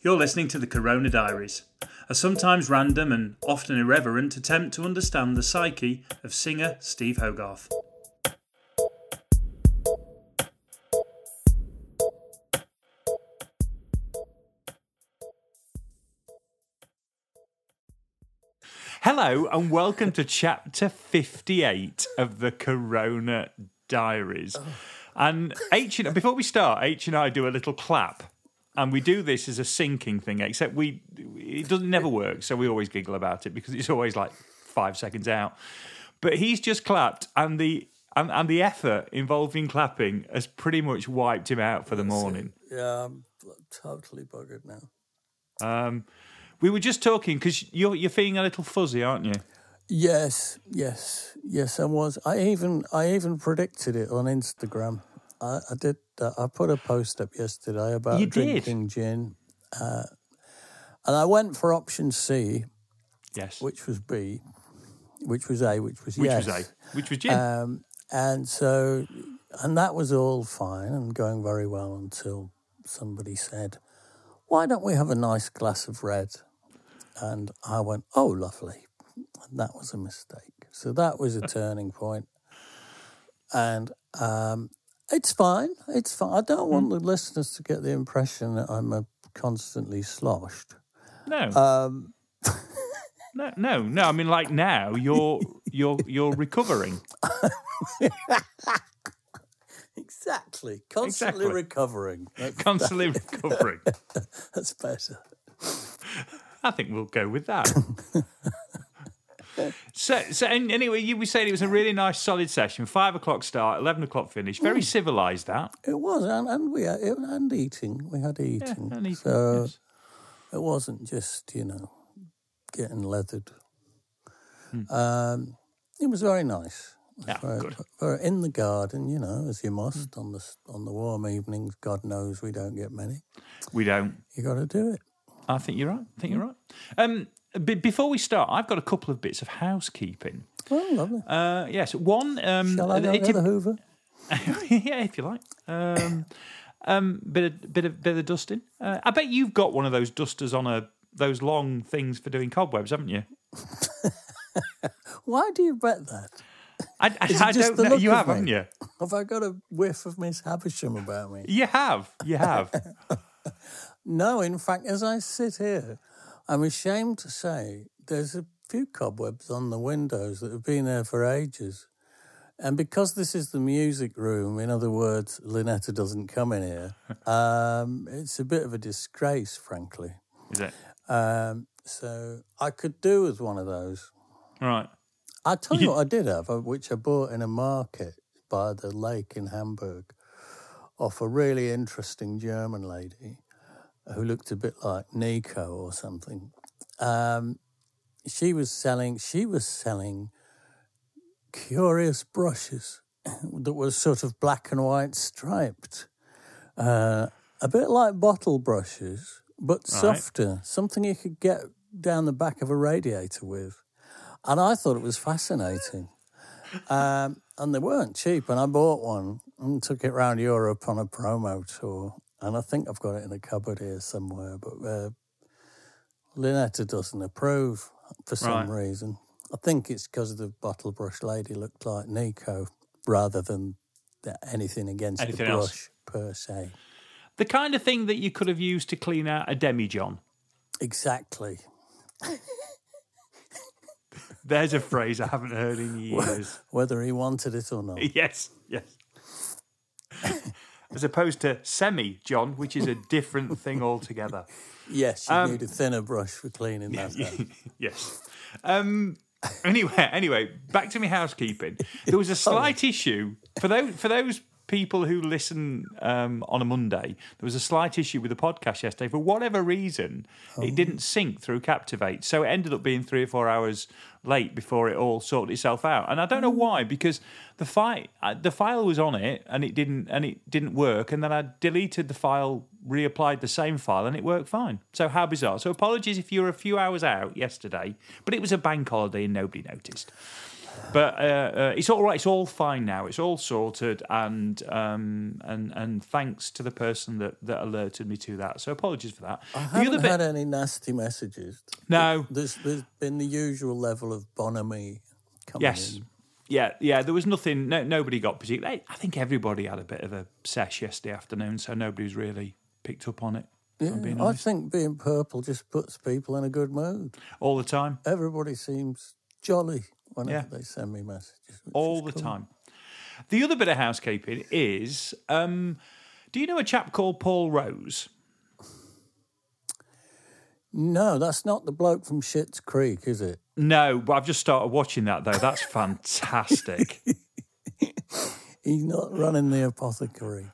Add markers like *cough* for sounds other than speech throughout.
You're listening to the Corona Diaries, a sometimes random and often irreverent attempt to understand the psyche of singer Steve Hogarth. Hello and welcome to chapter 58 of the Corona Diaries. And H and before we start, H and I do a little clap. And we do this as a syncing thing, except we it doesn't never work, so we always giggle about it because it's always like five seconds out. But he's just clapped and the and, and the effort involved in clapping has pretty much wiped him out for the morning. Yeah, I'm totally buggered now. Um, we were just talking because you're you're feeling a little fuzzy, aren't you? Yes, yes, yes. I was. I even I even predicted it on Instagram. I, I did. Uh, I put a post up yesterday about You did? drinking gin, uh, and I went for option C, Yes. which was B, which was A, which was yes. Which yes. was A? Which was gin? Um, and so, and that was all fine and going very well until somebody said, "Why don't we have a nice glass of red?" And I went, "Oh, lovely." And that was a mistake. So that was a turning point. And um, it's fine. It's fine. I don't want the listeners to get the impression that I'm a constantly sloshed. no. Um, No, no, no. I mean, like now you're you're you're recovering. *laughs* exactly. Constantly Exactly. recovering. That's, *laughs* constantly recovering. *laughs* that's better. I think we'll go with that. So, so anyway, you were saying it was a really nice, solid session. Five o'clock start, eleven o'clock finish. Very civilized. That. It was, and, and we had, and eating. We had eating. and eating, so yes. it wasn't just you know getting leathered. Hmm. Um, it was very nice. Was Yeah, very, good. very- in the garden, you know, as you must on the on the warm evenings. God knows we don't get many. We don't. You got to do it. I think you're right. I think you're right. Um, be- before we start, I've got a couple of bits of housekeeping. Oh, lovely. Uh, yes, one. Um, Shall I go it- the Hoover? *laughs* yeah, if you like. Um, um, bit of bit of bit of dusting. Uh, I bet you've got one of those dusters on a those long things for doing cobwebs, haven't you? *laughs* Why do you bet that? I, I, I don't know. You have, me? haven't you? Have I got a whiff of Miss Havisham about me? You have. You have. *laughs* No, in fact, as I sit here, I'm ashamed to say there's a few cobwebs on the windows that have been there for ages. And because this is the music room, in other words, Lynetta doesn't come in here, *laughs* um, it's a bit of a disgrace, frankly. Is it Um, so I could do with one of those. right? I'll tell you what I did have, uh, which I bought in a market by the lake in Hamburg off a really interesting German lady who looked a bit like Nico or something. Um, she was selling. She was selling curious brushes *coughs* that were sort of black and white striped, uh, a bit like bottle brushes, but softer. Something you could get down the back of a radiator with. And I thought it was fascinating. Um, and they weren't cheap. And I bought one and took it around Europe on a promo tour. And I think I've got it in a cupboard here somewhere. But uh, Lynetta doesn't approve for some Right. reason. I think it's because the bottle brush lady looked like Nico rather than the, anything against Anything the else? brush per se. The kind of thing that you could have used to clean out a demijohn. Exactly. There's a phrase I haven't heard in years. Whether he wanted it or not. *laughs* yes, yes. As opposed to semi John, which is a different *laughs* thing altogether. Yes, you Um, need a thinner brush for cleaning that *laughs* yes. Um, anyway, *laughs* anyway, back to my housekeeping. There was a slight issue for those for those people who listen um, on a Monday, there was a slight issue with the podcast yesterday. For whatever reason, it didn't sync through Captivate, so it ended up being three or four hours late before it all sorted itself out. And I don't know why, because the file the file was on it and it didn't and it didn't work. And then I deleted the file, reapplied the same file, and it worked fine. So how bizarre! So apologies if you were a few hours out yesterday, but it was a bank holiday and nobody noticed. But uh, uh, it's all right. It's all fine now. It's all sorted, and um, and and thanks to the person that, that alerted me to that. So apologies for that. I The haven't other bit- had any nasty messages. no, There's, there's been the usual level of bonhomie coming Yes. in. Yeah, yeah. There was nothing. No, nobody got particularly. I think everybody had a bit of a sesh yesterday afternoon, so nobody's really picked up on it. Yeah, I think being purple just puts people in a good mood. all the time, Everybody seems jolly whenever Yeah. they send me messages. all the cool. time. The other bit of housekeeping is: um, Do you know a chap called Paul Rose? No, that's not the bloke from Schitt's Creek, is it? No, but I've just started watching that though. That's fantastic. *laughs* He's not running the apothecary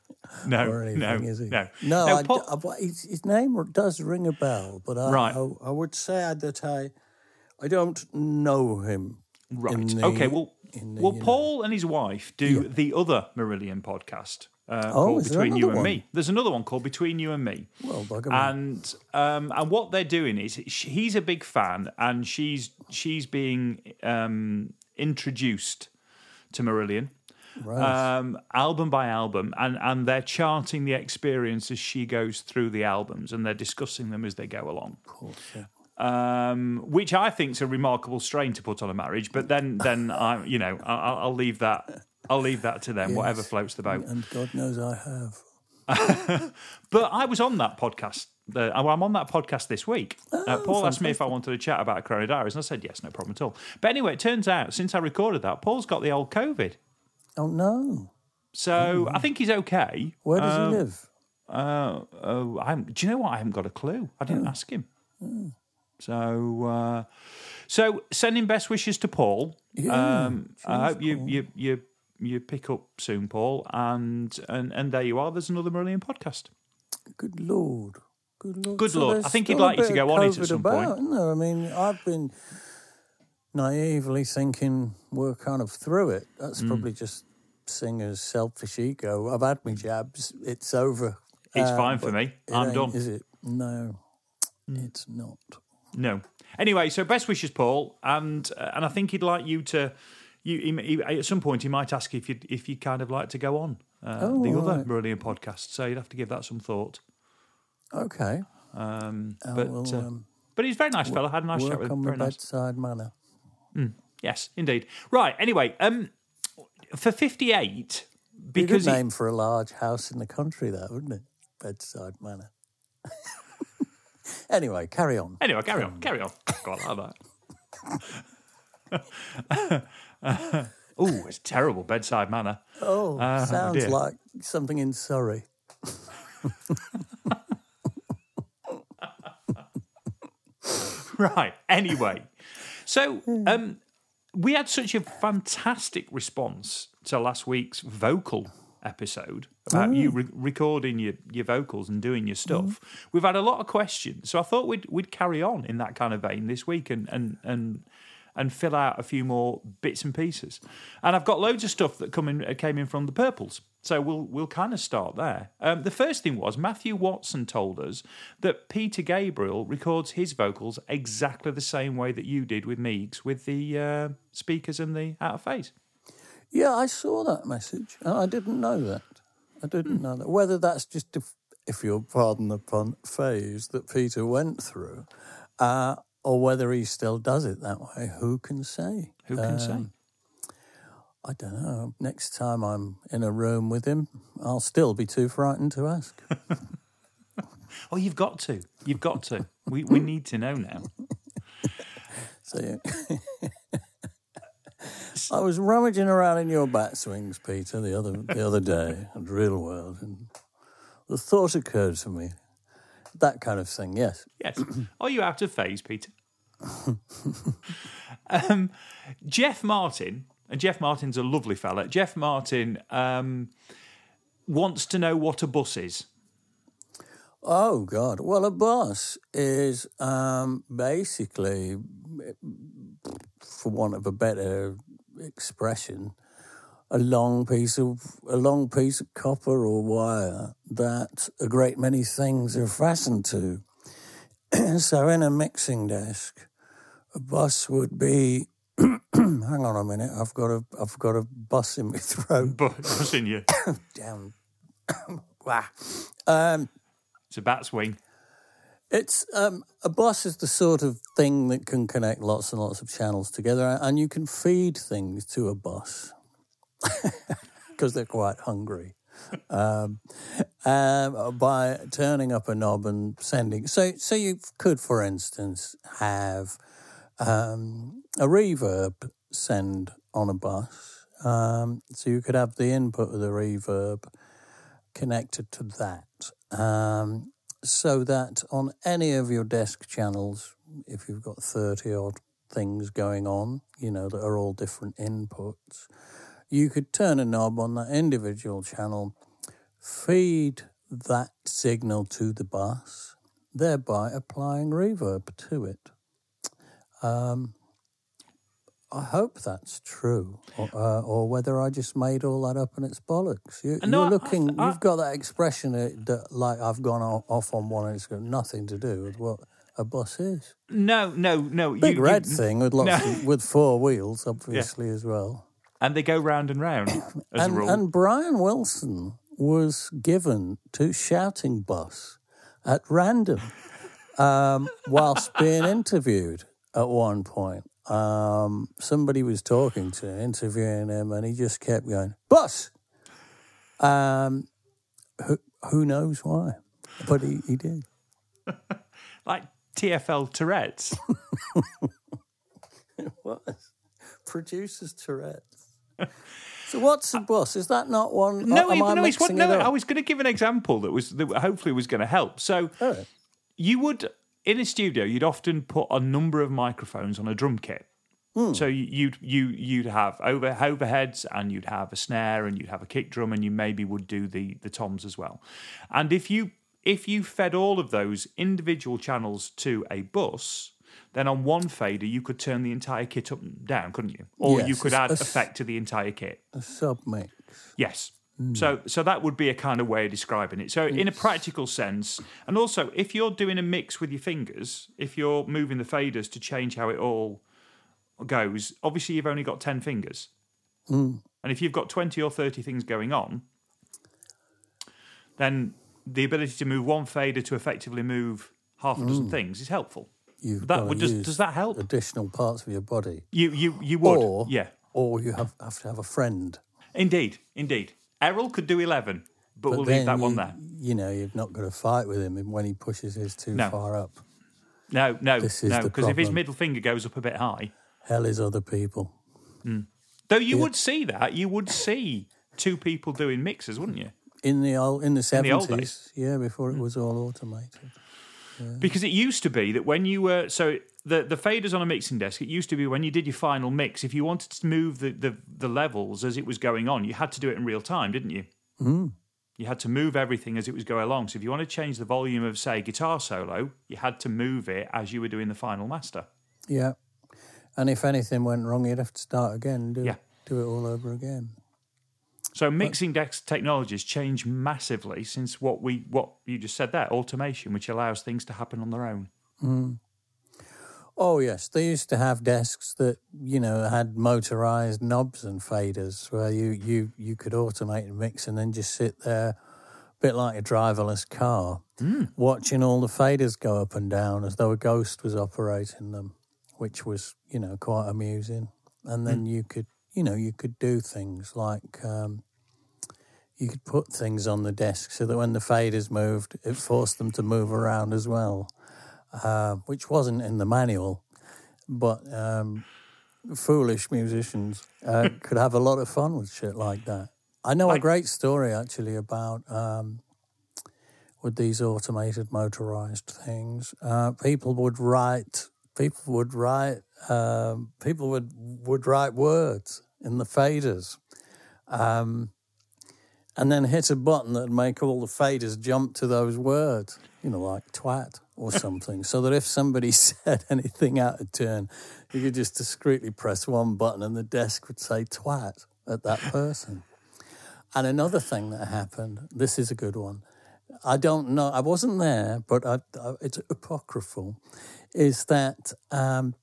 No, or anything, no, is he? no, no. No, I, Paul- I- his, his name does ring a bell, but I, Right. I, I would say that I, I don't know him. Right. the- okay. Well, the, well, you know- Paul and his wife do the other Marillion podcast uh, Oh, called Between You and one? Me. There's another one called Between You and Me. Well, bugger and um, and what they're doing is sh- he's a big fan, and she's she's being um, introduced to Marillion. Right. Um, album by album, and, and they're charting the experience as she goes through the albums, and they're discussing them as they go along. Of course, yeah. Um, which I think is a remarkable strain to put on a marriage, but then then I you know I'll, I'll leave that I'll leave that to them, whatever floats the boat. And God knows I have. *laughs* But I was on that podcast. The, I'm on that podcast this week. uh, Oh, Paul asked me if I wanted to chat about Corona Diaries, and I said yes, no problem at all. But anyway, it turns out since I recorded that, Paul's got the old COVID. Oh no! So I think he's okay. Where does Um, he live? Uh, oh, I haven't- do you know what? I haven't got a clue. I Oh. didn't ask him. So, uh, so sending best wishes to Paul. Yeah, um, I hope you, you you you pick up soon, Paul. And and and there you are. There's another Marillion podcast. Good lord. Good lord. Good lord. there's I think he'd like you to go on it at some about, point. isn't? I mean, I've been naively thinking we're kind of through it. That's Mm. probably just Singer's selfish ego. I've had my jabs. It's over. It's Uh, fine for me. I'm done. Mm. Is it? No, it's not. No. Anyway, so best wishes, Paul, and uh, and I think he'd like you to. You he, he- at some point he might ask if you if you kind of like to go on uh, Oh, the other right. Marillion podcast. So you'd have to give that some thought. Okay. Um, I but uh, um, but he's a very nice fellow. Had a nice chat with him. Very nice. bedside manner. Yes, indeed. Right. Anyway, um, for fifty eight, Be a good because he- name for a large house in the country, that wouldn't it? Bedside manor. *laughs* anyway, carry on. anyway, carry on, carry on. *laughs* Quite like that. *laughs* oh, it's terrible bedside manner. Oh, Ah, sounds dear. like something in Surrey. *laughs* Right. Anyway, so um, we had such a fantastic response to last week's vocal episode about you re- recording your, your vocals and doing your stuff. We've had a lot of questions, so I thought we'd we'd carry on in that kind of vein this week and and and and fill out a few more bits and pieces. And I've got loads of stuff that come in uh, came in from the purples. So we'll we'll kind of start there. Um, the first thing was Matthew Watson told us that Peter Gabriel records his vocals exactly the same way that you did with Meigs with the uh, speakers and the out of phase. Yeah, I saw that message. and I didn't know that. I didn't know that. Whether that's just, if, if you'll pardon the pun, phase that Peter went through, uh, or whether he still does it that way, who can say? Who can say? Um, I don't know. Next time I'm in a room with him, I'll still be too frightened to ask. *laughs* Oh, you've got to. You've got to. we we need to know now. *laughs* So yeah. *laughs* I was rummaging around in your bat swings, Peter, the other the other day at Real World, and the thought occurred to me. That kind of thing, yes. Yes. *clears throat* Are you out of phase, Peter? *laughs* um, Jeff Martin, and Jeff Martin's a lovely fella. Jeff Martin um, wants to know what a bus is. Oh God! Well, a bus is um, basically, for want of a better expression, a long piece of a long piece of copper or wire that a great many things are fastened to. *clears throat* so, in a mixing desk, a bus would be. *clears throat* hang on a minute! I've got a I've got a bus in my *laughs* throat. Bus in you. *coughs* Damn. *coughs* Um, It's a bat's wing. It's um, a bus is the sort of thing that can connect lots and lots of channels together, and you can feed things to a bus *laughs* because they're quite hungry. Um, um, by turning up a knob and sending, so so you could, for instance, have um, a reverb send on a bus. Um, so you could have the input of the reverb connected to that. Um, so that on any of your desk channels, if you've got 30 odd things going on, you know, that are all different inputs, you could turn a knob on that individual channel, feed that signal to the bus, thereby applying reverb to it. Um, I hope that's true, or, uh, or whether I just made all that up and it's bollocks. You, No, you're I- looking, I- you've got that expression that, like I've gone off on one and it's got nothing to do with what a bus is. No, no, no. Big you- red you- thing with lots No. of, with four wheels, *laughs* obviously as well. And they go round and round *coughs* And, and Brian Wilson was given to shouting bus at random um, whilst being interviewed at one point. Um, somebody was talking to interviewing him, and he just kept going, bus! Um, who, who knows why? But he, he did. *laughs* like TFL Tourette's. *laughs* What? Producers Tourette's. *laughs* So what's a bus? Is that not one? no, am it- I no, it's mixing no. it? I was going to give an example that was that hopefully was going to help. So Oh. you would in a studio, you'd often put a number of microphones on a drum kit. Hmm. So you- you'd you you'd have over overheads and you'd have a snare and you'd have a kick drum and you maybe would do the the toms as well. And if you if you fed all of those individual channels to a bus, then on one fader you could turn the entire kit up and down, couldn't you? Or Yes, you could add effect to the entire kit. A submix. Yes. Mm. So so that would be a kind of way of describing it. So in a practical sense, and also if you're doing a mix with your fingers, if you're moving the faders to change how it all goes, obviously you've only got 10 fingers. Mm. And if you've got 20 or 30 things going on, then the ability to move one fader to effectively move half a dozen mm. things is helpful. You've That would does, does that help? additional parts of your body, You you you would. Or- yeah. or you have, have to have a friend. Indeed, indeed. Errol could do 11, but, But we'll leave that one there. You know, you've not got to fight with him when he pushes his too No. far up. No, no, This is no, because if his middle finger goes up a bit high, Hell is other people. Hmm. though you would see that, you would see two people doing mixes, wouldn't you? In the old in the seventies, yeah, before it hmm. was all automated. Because it used to be that when you were so the the faders on a mixing desk, it used to be when you did your final mix, if you wanted to move the the, the levels as it was going on, you had to do it in real time, didn't you? Mm. You had to move everything as it was going along. So if you want to change the volume of say guitar solo, you had to move it as you were doing the final master. Yeah, and if anything went wrong, you'd have to start again, do Yeah. do it all over again. So mixing desk technologies changed massively since what we what you just said there, automation, which allows things to happen on their own. Hmm. Oh yes, they used to have desks that you know had motorized knobs and faders where you you you could automate and mix and then just sit there, a bit like a driverless car, hmm. watching all the faders go up and down as though a ghost was operating them, which was you know quite amusing. And then hmm. you could you know you could do things like. Um, you could put things on the desk so that when the faders moved, it forced them to move around as well uh, which wasn't in the manual, but um, foolish musicians uh, *laughs* could have a lot of fun with shit like that. I know a great story actually about um, with these automated motorized things. Uh, people would write, people would write, um, people would would write words in the faders. Um, and then hit a button that'd make all the faders jump to those words, you know, like twat or *laughs* something, so that if somebody *laughs* said anything out of turn, you could just discreetly press one button and the desk would say twat at that person. And another thing that happened, this is a good one. I don't know, I wasn't there, but I, I, it's apocryphal, is that um,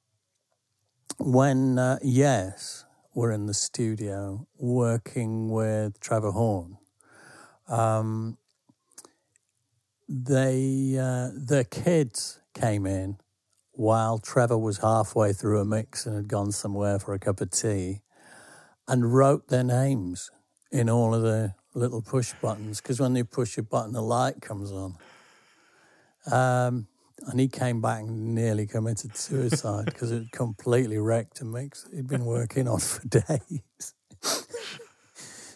when uh, Yes were in the studio working with Trevor Horn, um, they uh, kids came in while Trevor was halfway through a mix and had gone somewhere for a cup of tea, and wrote their names in all of the little push buttons because when you push a button, the light comes on. Um, and he came back and nearly committed suicide because it completely wrecked a mix he'd been working on for *laughs* days.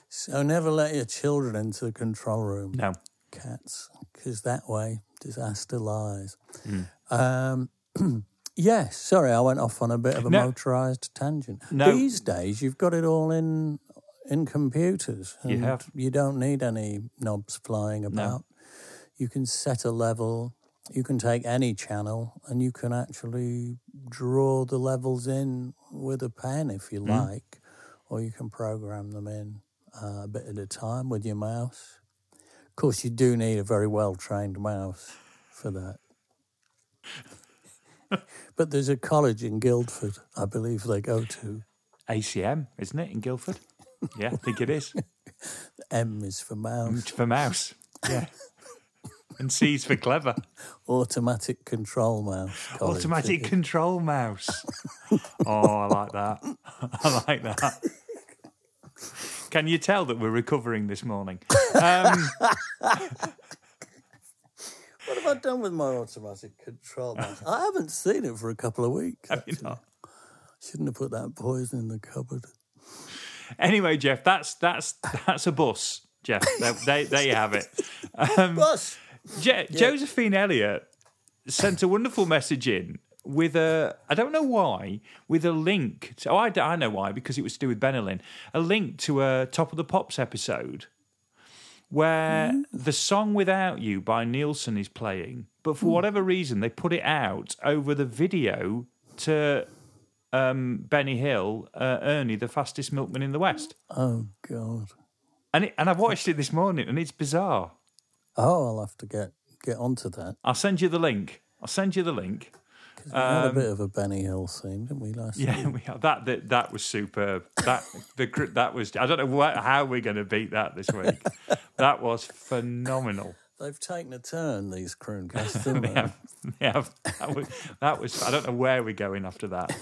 so never let your children into the control room, No. cats, because that way disaster lies. Um, *clears throat* yes, sorry, I went off on a bit of a No. motorised tangent. No. These days, you've got it all in in computers. You have. You don't need any knobs flying about. You can set a level. You can take any channel and you can actually draw the levels in with a pen if you like, or you can program them in uh, a bit at a time with your mouse. Of course, you do need a very well trained mouse for that. *laughs* but there's a college in Guildford, I believe they go to. ACM, isn't it, in Guildford? Yeah, I think it is. *laughs* M is for mouse. for mouse. Yeah. *laughs* and C's for clever. *laughs* Automatic control mouse. Automatic control mouse. Oh, I like that. *laughs* I like that. Can you tell that we're recovering this morning? Um, *laughs* What have I done with my automatic control mouse? I haven't seen it for a couple of weeks. Have you not? Shouldn't have put that poison in the cupboard. anyway, Jeff, that's that's that's a bus. Jeff, there, there, there you have it. Um, Bus. Je- Josephine Elliott sent a wonderful message in with a I don't know why with a link. To, oh, I, I know why because it was to do with Benny Hill. A link to a Top of the Pops episode where the song "Without You" by Nilsson is playing, but for whatever reason they put it out over the video to um, Benny Hill, uh, Ernie, the fastest milkman in the West. Oh God. And it, and I've watched it this morning, and it's bizarre. Oh, I'll have to get get onto that. I'll send you the link. I'll send you the link. we had a bit of a Benny Hill scene, didn't we, last Um, Yeah, we have. that that that was superb. That the that was. I don't know what, how we're going to beat that this week. *laughs* that was phenomenal. They've taken a turn, these crooncasts, *laughs* haven't they? Yeah, yeah. That was, that was. I don't know where we're going after that.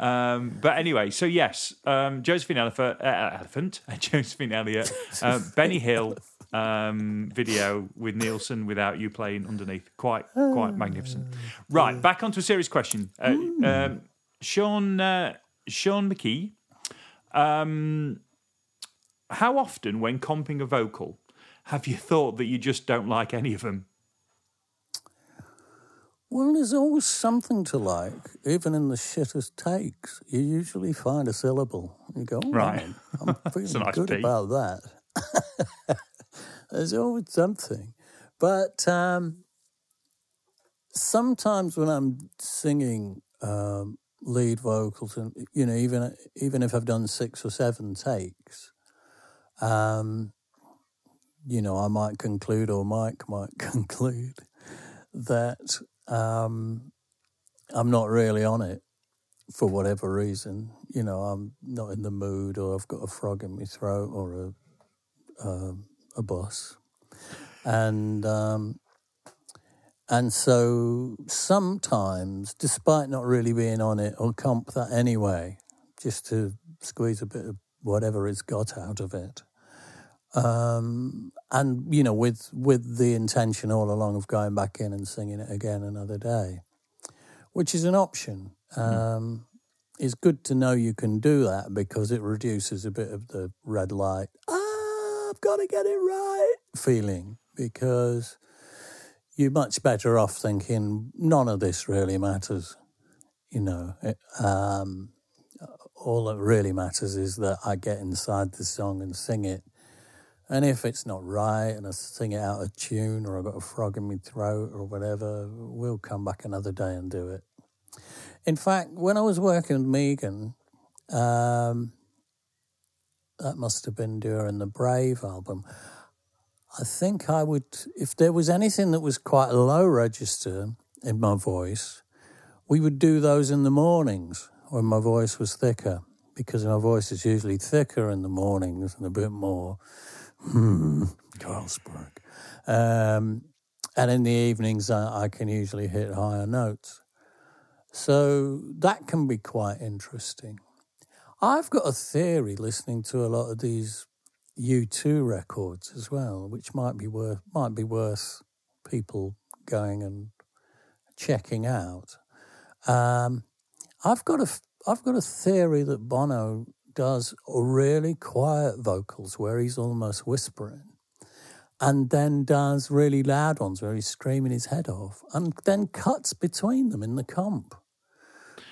Um, but anyway, so yes, um, Josephine Elephant, uh, Elephant, *laughs* Josephine Elliott, uh, *laughs* Benny Hill um, video with Nilsson without you playing underneath. Quite, quite magnificent. Right, back onto a serious question. Uh, um, Sean, uh, Sean McKee, um, how often, when comping a vocal, have you thought that you just don't like any of them? Well, there's always something to like, even in the shittest takes. You usually find a syllable. You go, oh, Right. I'm *laughs* feeling nice good about that. *laughs* there's always something. But um, sometimes when I'm singing um, lead vocals, and you know, even even if I've done six or seven takes, um, you know, I might conclude, or Mike might *laughs* conclude that um, I'm not really on it for whatever reason. You know, I'm not in the mood, or I've got a frog in my throat, or a um, a bus, and um, and so sometimes, despite not really being on it, I'll comp that anyway, just to squeeze a bit of whatever it's got out of it um, and you know, with with the intention all along of going back in and singing it again another day, which is an option. Um, It's good to know you can do that because it reduces a bit of the red light. Ah, I've got to get it right feeling because you're much better off thinking none of this really matters. You know, it, um, all that really matters is that I get inside the song and sing it And if it's not right and I sing it out of tune or I've got a frog in my throat or whatever, we'll come back another day and do it. In fact, when I was working with Meegan, um, that must have been during the Brave album. I think I would, if there was anything that was quite low register in my voice, we would do those in the mornings when my voice was thicker, because my voice is usually thicker in the mornings and a bit more, hmm, Carlsberg. Um, and in the evenings, I, I can usually hit higher notes. So that can be quite interesting. I've got a theory listening to a lot of these U2 records as well, which might be worth might be worth people going and checking out. Um, I've got a I've got a theory that Bono does really quiet vocals where he's almost whispering, and then does really loud ones where he's screaming his head off, and then cuts between them in the comp.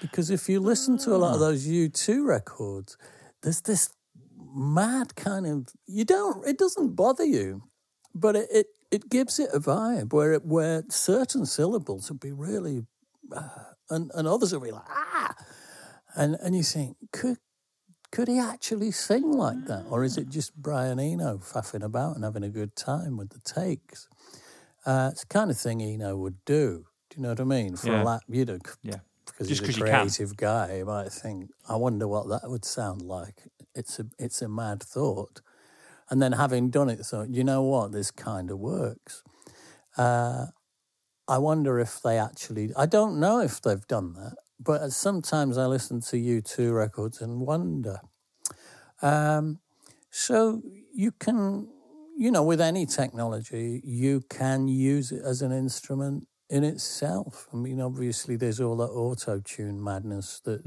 Because if you listen to a lot of those U2 records, there's this mad kind of you don't it doesn't bother you, but it it, it gives it a vibe where it, where certain syllables would be really uh, and and others will be like ah, and and you think could could he actually sing like that, or is it just Brian Eno faffing about and having a good time with the takes? Uh, it's the kind of thing Eno would do. Do you know what I mean? For Yeah. a lap, you know, Yeah. because Just he's a you creative guy, he might think, I wonder what that would sound like. It's a it's a mad thought. And then having done it, thought, you know what, this kind of works. Uh, I wonder if they actually, I don't know if they've done that, but sometimes I listen to U2 records and wonder. Um, so you can, you know, with any technology, you can use it as an instrument in itself. I mean, obviously, there's all that auto tune madness that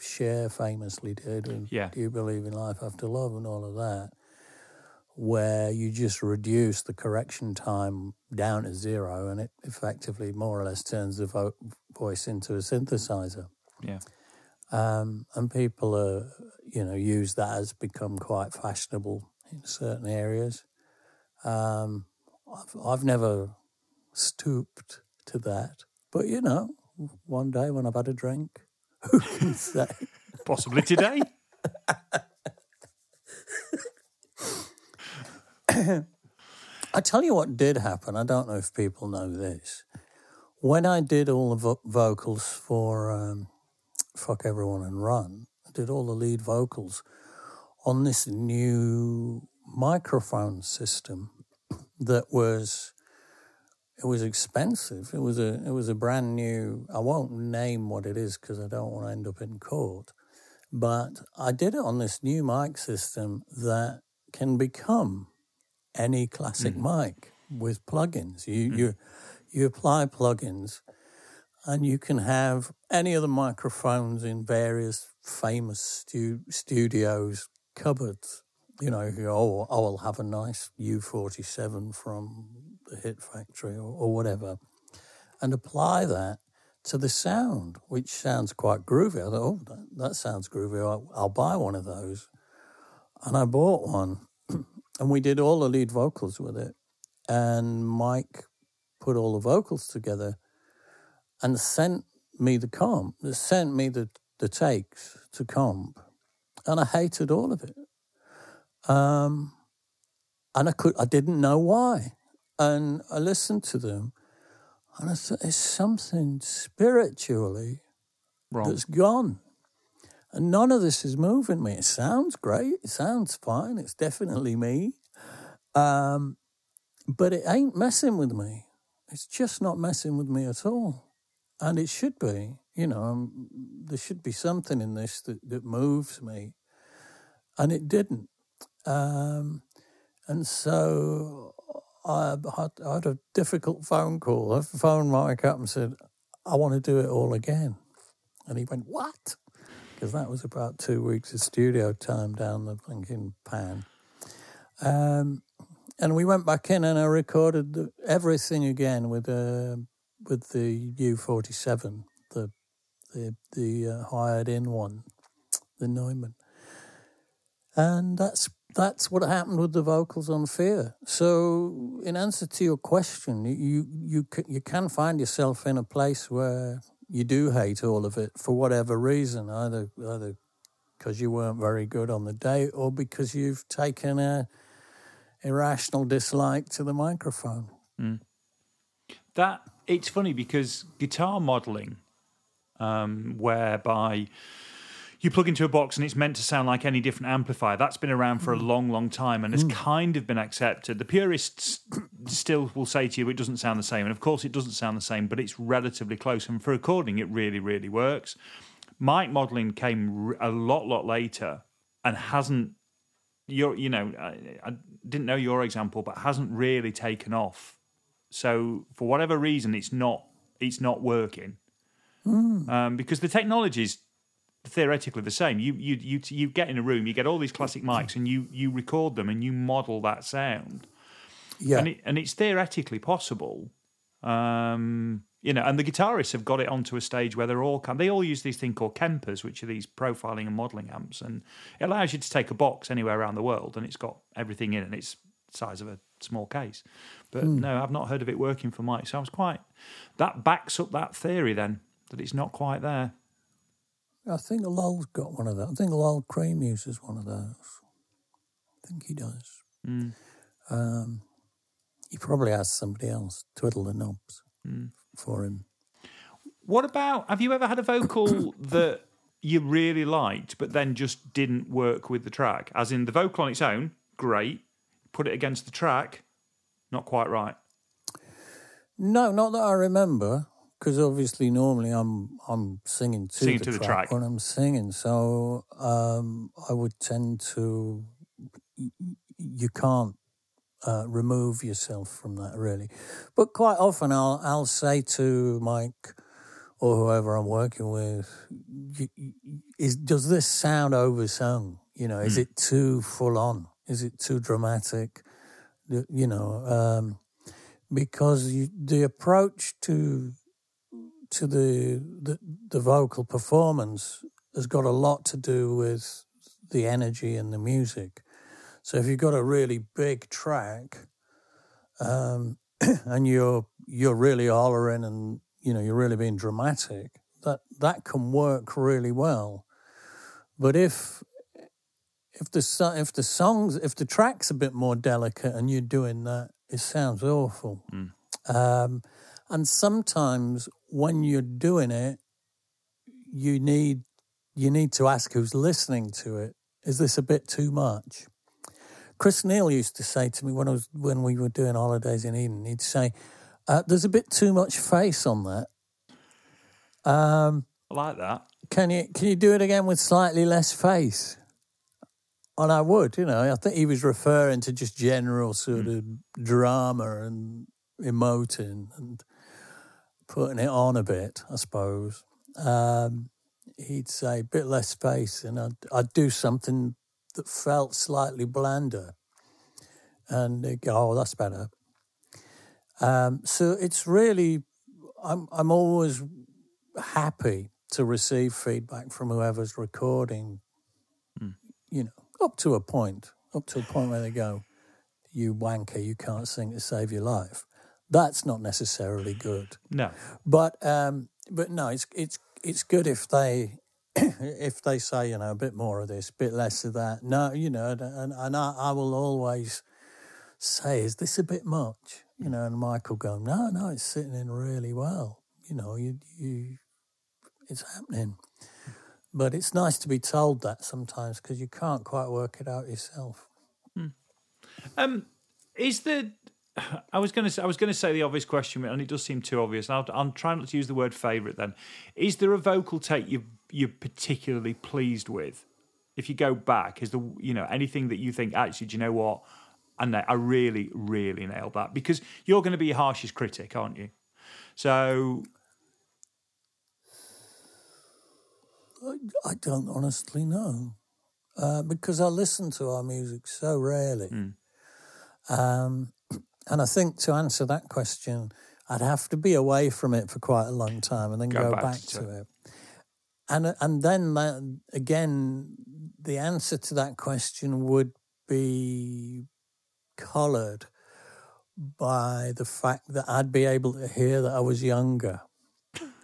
Cher famously did, and Yeah. Do You Believe in Life After Love, and all of that, where you just reduce the correction time down to zero, and it effectively more or less turns the vo- voice into a synthesizer. Yeah. Um, and people are, you know, use that as become quite fashionable in certain areas. Um, I've, I've never stooped to that, but you know, one day when I've had a drink, *laughs* who can say? Possibly today. *laughs* *coughs* I tell you what did happen. I don't know if people know this. When I did all the vo- vocals for um, "Fuck Everyone and Run," I did all the lead vocals on this new microphone system *coughs* that was it was expensive. It was a it was a brand new. I won't name what it is because I don't want to end up in court. But I did it on this new mic system that can become any classic mm-hmm. mic with plugins. You mm-hmm. you you apply plugins, and you can have any of the microphones in various famous stu- studios cupboards. You know, you go, oh, oh, I'll have a nice U47 from the Hit Factory or, or whatever, and apply that to the sound, which sounds quite groovy. I thought, oh, that, that sounds groovy. I'll, I'll buy one of those. And I bought one, and we did all the lead vocals with it. And Mike put all the vocals together and sent me the comp, sent me the, the takes to comp. And I hated all of it. Um, and I could, I didn't know why. And I listened to them, and I thought, there's something spiritually Wrong. that's gone. And none of this is moving me. It sounds great. It sounds fine. It's definitely me. Um, but it ain't messing with me. It's just not messing with me at all. And it should be. You know, um, there should be something in this that, that moves me. And it didn't. Um, and so I had, I had a difficult phone call. I phoned Mike up and said, I want to do it all again. And he went, What? Because that was about two weeks of studio time down the blinking pan. Um, and we went back in and I recorded the, everything again with uh, with the U47, the the the uh, hired in one, the Neumann. And that's that's what happened with the vocals on Fear. So, in answer to your question, you you you can find yourself in a place where you do hate all of it for whatever reason, either either because you weren't very good on the day or because you've taken a irrational dislike to the microphone. That it's funny because guitar modeling, um, whereby you plug into a box and it's meant to sound like any different amplifier, that's been around for a mm. long, long time and has mm. kind of been accepted. The purists *clears throat* still will say to you it doesn't sound the same, and of course it doesn't sound the same, but it's relatively close. And for recording, it really, really works. Mic modeling came a lot, lot later and hasn't. Your, you know, I, I didn't know your example, but hasn't really taken off so for whatever reason, it's not it's not working mm. um, because the technology is theoretically the same. You you you you get in a room, you get all these classic mics, and you you record them and you model that sound, Yeah, and it, and it's theoretically possible. Um, you know, and the guitarists have got it onto a stage where they're all they all use these thing called Kempers, which are these profiling and modeling amps, and it allows you to take a box anywhere around the world, and it's got everything in, and it's the size of a small case. But no, I've not heard of it working for mics. So I was quite that backs up that theory then that it's not quite there. I think Lowell's got one of those. I think Lowell Cream uses one of those. I think he does. Um, he probably has somebody else twiddle the knobs for him. What about have you ever had a vocal *coughs* that you really liked but then just didn't work with the track? As in the vocal on its own, great. Put it against the track, not quite right. No, not that I remember, because obviously normally I'm I'm singing to, Singing the, to the track track. when I'm singing, so um, I would tend to. You can't uh, remove yourself from that really, but quite often I'll I'll say to Mike or whoever I'm working with, is does this sound oversung? You know, is it too full on? Is it too dramatic? You know, um, because you, the approach to to the, the the vocal performance has got a lot to do with the energy and the music. So if you've got a really big track, um, *clears throat* and you're you're really hollering and you know you're really being dramatic, that that can work really well. But if if the if the songs if the track's a bit more delicate and you're doing that, it sounds awful. Um, and sometimes when you're doing it, you need you need to ask who's listening to it. Is this a bit too much? Chris Neil used to say to me when I was when we were doing holidays in Eden, he'd say, uh, "There's a bit too much face on that. Um, I like that. can you can you do it again with slightly less face?" And I would, you know, I think he was referring to just general sort of drama and emoting and putting it on a bit, I suppose. Um, he'd say a bit less space, and I'd, I'd do something that felt slightly blander, and they'd go, "Oh, that's better." Um, so it's really, I'm I'm always happy to receive feedback from whoever's recording. You know, up to a point, up to a point where they go, "You wanker, you can't sing to save your life." That's not necessarily good. No. But um, but no, it's it's it's good if they *coughs* if they say you know a bit more of this, a bit less of that. No, you know, and and I, I will always say, is this a bit much? You know, and Michael go, no, no, it's sitting in really well. You know, you you, it's happening. But it's nice to be told that sometimes because you can't quite work it out yourself. Um, is the *sighs* I was going to I was going to say the obvious question, and it does seem too obvious. And I'll, I'm trying not to use the word favourite. Then, is there a vocal take you you're particularly pleased with? If you go back, is the you know anything that you think actually, do you know what? I I really really nailed that because you're going to be your harshest critic, aren't you? So I don't honestly know uh, because I listen to our music so rarely. Um, and I think to answer that question, I'd have to be away from it for quite a long time and then Go go, back back, to to it. And and then that, again, the answer to that question would be coloured by the fact that I'd be able to hear that I was younger.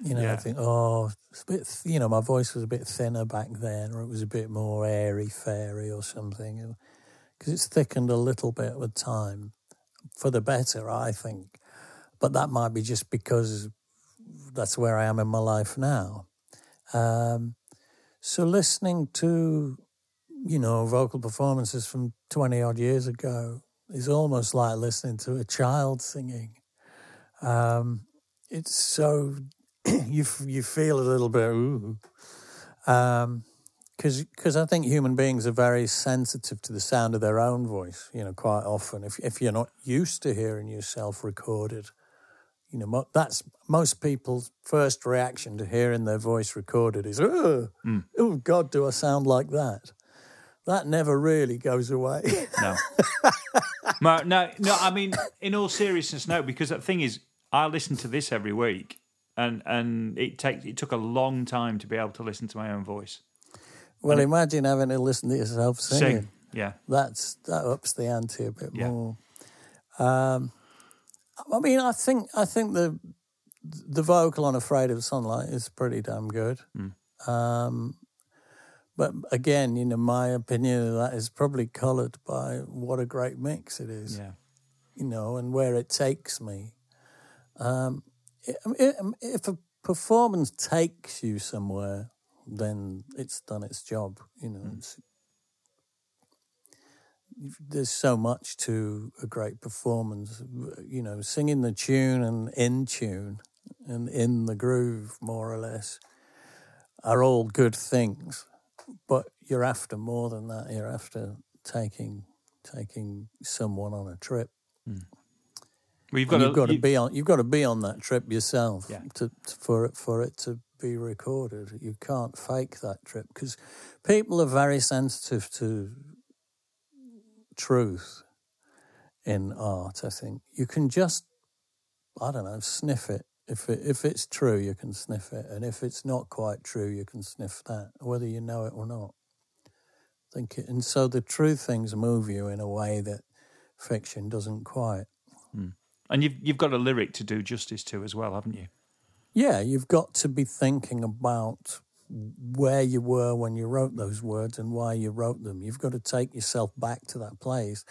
You know, Yeah. I think, oh, it's a bit, you know, my voice was a bit thinner back then, or it was a bit more airy, fairy, or something. Because it's thickened a little bit with time, for the better, I think. But that might be just because that's where I am in my life now. Um, so listening to, you know, vocal performances from 20 odd years ago is almost like listening to a child singing. Um, it's so, *clears throat* you, you feel a little bit, ooh. Um, because I think human beings are very sensitive to the sound of their own voice. You know, quite often, if if you're not used to hearing yourself recorded, you know, mo- that's most people's first reaction to hearing their voice recorded is, oh, oh God, do I sound like that? That never really goes away. No. *laughs* no, no, no. I mean, in all seriousness, no. Because the thing is, I listen to this every week, and and it takes it took a long time to be able to listen to my own voice. Well, imagine having to listen to yourself singing. Sing, yeah, That's that ups the ante a bit Yeah. more. Um, I mean, I think I think the the vocal on "Afraid of Sunlight" is pretty damn good. Hmm. Um, but again, you know, my opinion of that is probably coloured by what a great mix it is. yeah. you know, and where it takes me. Um, i- i- if a performance takes you somewhere, then it's done its job. You know, hmm. it's, there's so much to a great performance. You know, singing the tune and in tune and in the groove, more or less, are all good things. But you're after more than that. You're after taking taking someone on a trip. Hmm. Well, you've And got you've got to be on. You've got to be on that trip yourself Yeah. to, to- for it for it to be recorded. You can't fake that trip because people are very sensitive to truth in art. I think you can just, I don't know, sniff it. If it, if it's true, you can sniff it, and if it's not quite true, you can sniff that, whether you know it or not. I think it, and so the true things move you in a way that fiction doesn't quite. Hmm. and you've you've got a lyric to do justice to as well, haven't you? Yeah, you've got to be thinking about where you were when you wrote those words and why you wrote them. You've got to take yourself back to that place.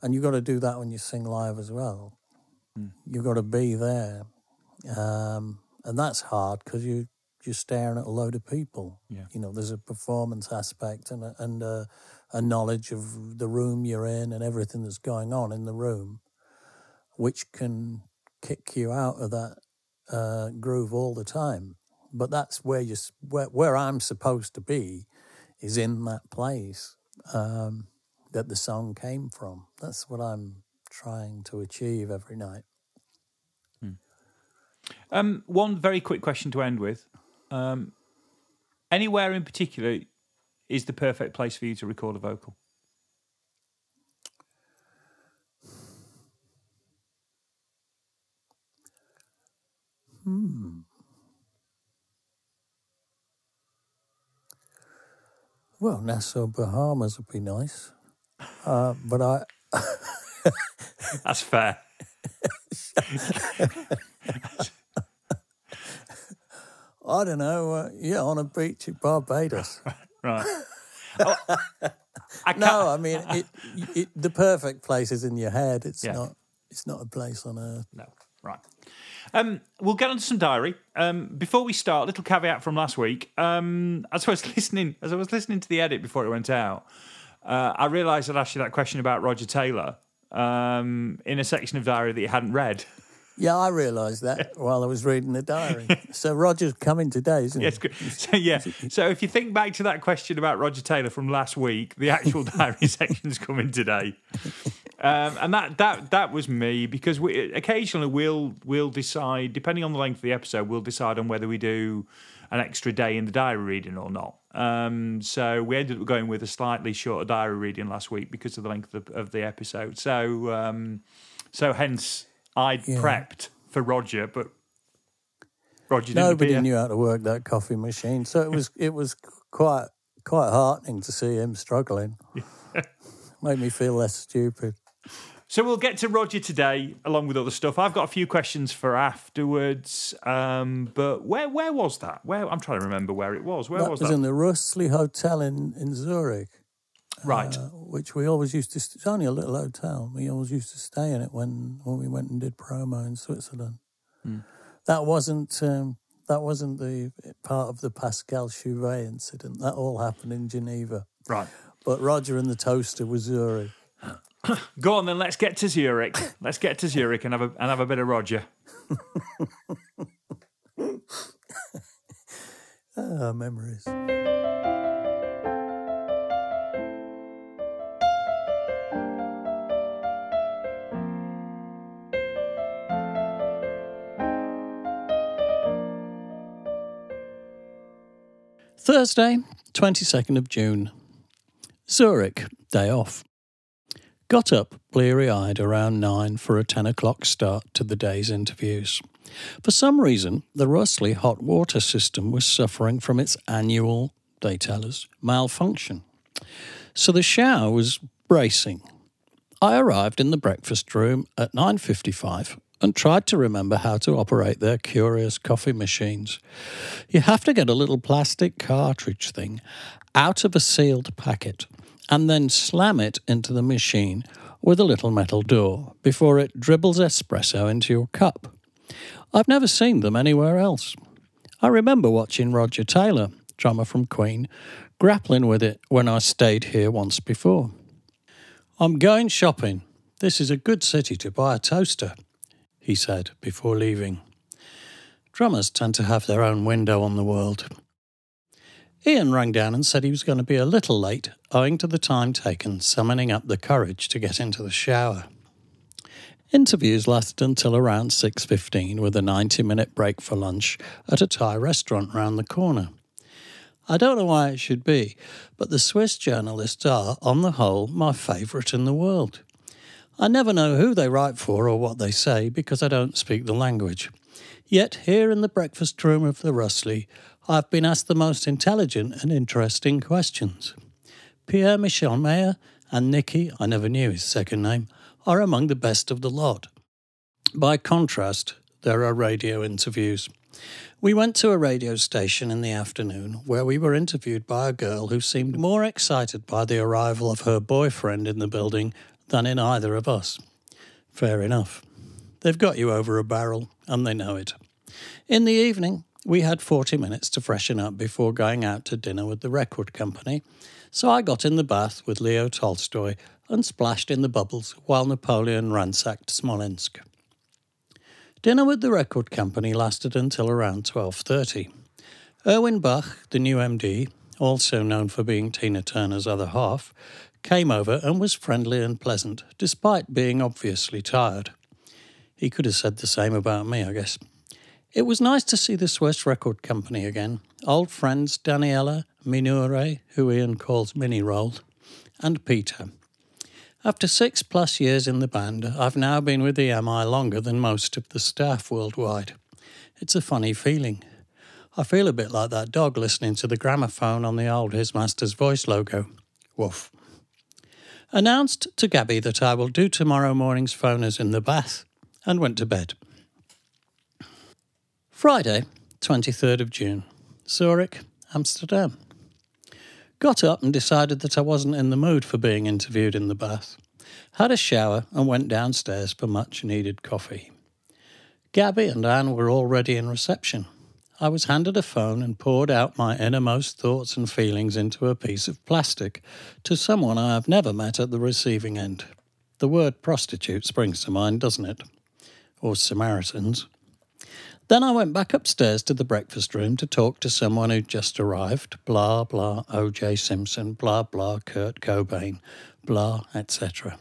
And you've got to do that when you sing live as well. You've got to be there. Um, and that's hard because you, you're staring at a load of people. Yeah. You know, there's a performance aspect and, a, and a, a knowledge of the room you're in and everything that's going on in the room, which can kick you out of that uh, groove all the time. But that's where you where where I'm supposed to be, is in that place um, that the song came from. That's what I'm trying to achieve every night. Um, one very quick question to end with: um, Anywhere in particular is the perfect place for you to record a vocal? Well, Nassau, Bahamas would be nice, uh, but I *laughs* That's fair. *laughs* I don't know. Uh, yeah, on a beach in Barbados. *laughs* Right. Oh, I no, I mean it, it. The perfect place is in your head. It's Yeah. not. It's not a place on earth. No. Right. Um, we'll get on to some diary. Um, before we start, little caveat from last week. Um, as I was *laughs* listening, as I was listening to the edit before it went out, uh, I realised I'd asked you that question about Roger Taylor um, in a section of diary that you hadn't read. *laughs* Yeah, I realised that *laughs* while I was reading the diary. so Roger's coming today, isn't he? Yes. So yeah. So if you think back to that question about Roger Taylor from last week, the actual *laughs* diary section's coming today, um, and that that that was me because we occasionally we'll we'll decide depending on the length of the episode, we'll decide on whether we do an extra day in the diary reading or not. Um, so we ended up going with a slightly shorter diary reading last week because of the length of, of the episode. So um, so hence I'd Yeah. prepped for Roger, but Roger didn't Nobody appear. knew how to work that coffee machine, so it was it was quite quite heartening to see him struggling. *laughs* Made me feel less stupid. So we'll get to Roger today, along with other stuff. I've got a few questions for afterwards. Um, but where where was that? Where I'm trying to remember where it was. Where was that was was that? in the Russley Hotel in, in Zurich, right. uh, which we always used to. st- It's only a little hotel. We always used to stay in it when when we went and did promo in Switzerland. Hmm. That wasn't um, that wasn't the part of the Pascal Chouvet incident. That all happened in Geneva. right. But Roger and the Toaster was Zurich. *coughs* Go on then. Let's get to Zurich. Let's get to Zurich and have a and have a bit of Roger. *laughs* Ah, memories. Thursday, 22nd of June. Zurich, day off. Got up bleary eyed around nine for a 10 o'clock start to the day's interviews. For some reason, the Russley hot water system was suffering from its annual, they tell us, malfunction. So the shower was bracing. I arrived in the breakfast room at 9:55 and tried to remember how to operate their curious coffee machines. You have to get a little plastic cartridge thing out of a sealed packet and then slam it into the machine with a little metal door before it dribbles espresso into your cup. I've never seen them anywhere else. I remember watching Roger Taylor, drummer from Queen, grappling with it when I stayed here once before. I'm going shopping. This is a good city to buy a toaster, he said before leaving. Drummers tend to have their own window on the world. Ian rang down and said he was going to be a little late, owing to the time taken summoning up the courage to get into the shower. Interviews lasted until around 6:15 with a 90-minute break for lunch at a Thai restaurant round the corner. I don't know why it should be, but the Swiss journalists are, on the whole, my favourite in the world. I never know who they write for or what they say because I don't speak the language. Yet here in the breakfast room of the Russley, I've been asked the most intelligent and interesting questions. Pierre Michel Mayer and Nicky, I never knew his second name, are among the best of the lot. By contrast, there are radio interviews. We went to a radio station in the afternoon where we were interviewed by a girl who seemed more excited by the arrival of her boyfriend in the building than in either of us. Fair enough. They've got you over a barrel, and they know it. In the evening, we had 40 minutes to freshen up before going out to dinner with the record company, so I got in the bath with Leo Tolstoy and splashed in the bubbles while Napoleon ransacked Smolensk. Dinner with the record company lasted until around 12:30. Erwin Bach, the new MD, also known for being Tina Turner's other half, came over and was friendly and pleasant, despite being obviously tired. He could have said the same about me, I guess. It was nice to see the Swiss Record Company again. Old friends Daniela, Minure, who Ian calls Mini Roll, and Peter. After six plus years in the band, I've now been with EMI longer than most of the staff worldwide. It's a funny feeling. I feel a bit like that dog listening to the gramophone on the old His Master's Voice logo. Woof. Announced to Gabby that I will do tomorrow morning's phoners in the bath and went to bed. Friday, 23rd of June, Zurich, Amsterdam. Got up and decided that I wasn't in the mood for being interviewed in the bath. Had a shower and went downstairs for much needed coffee. Gabby and Anne were already in reception. I was handed a phone and poured out my innermost thoughts and feelings into a piece of plastic to someone I have never met at the receiving end. The word prostitute springs to mind, doesn't it? Or Samaritans. Then I went back upstairs to the breakfast room to talk to someone who'd just arrived. Blah, blah, O.J. Simpson, blah, blah, Kurt Cobain, blah, etc.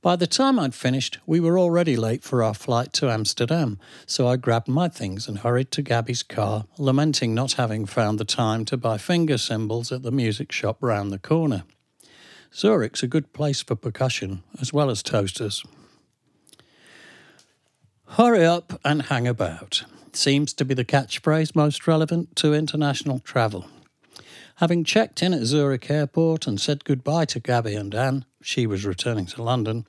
By the time I'd finished, we were already late for our flight to Amsterdam, so I grabbed my things and hurried to Gabby's car, lamenting not having found the time to buy finger cymbals at the music shop round the corner. Zurich's a good place for percussion, as well as toasters. Hurry up and hang about seems to be the catchphrase most relevant to international travel. Having checked in at Zurich Airport and said goodbye to Gabby and Anne, she was returning to London,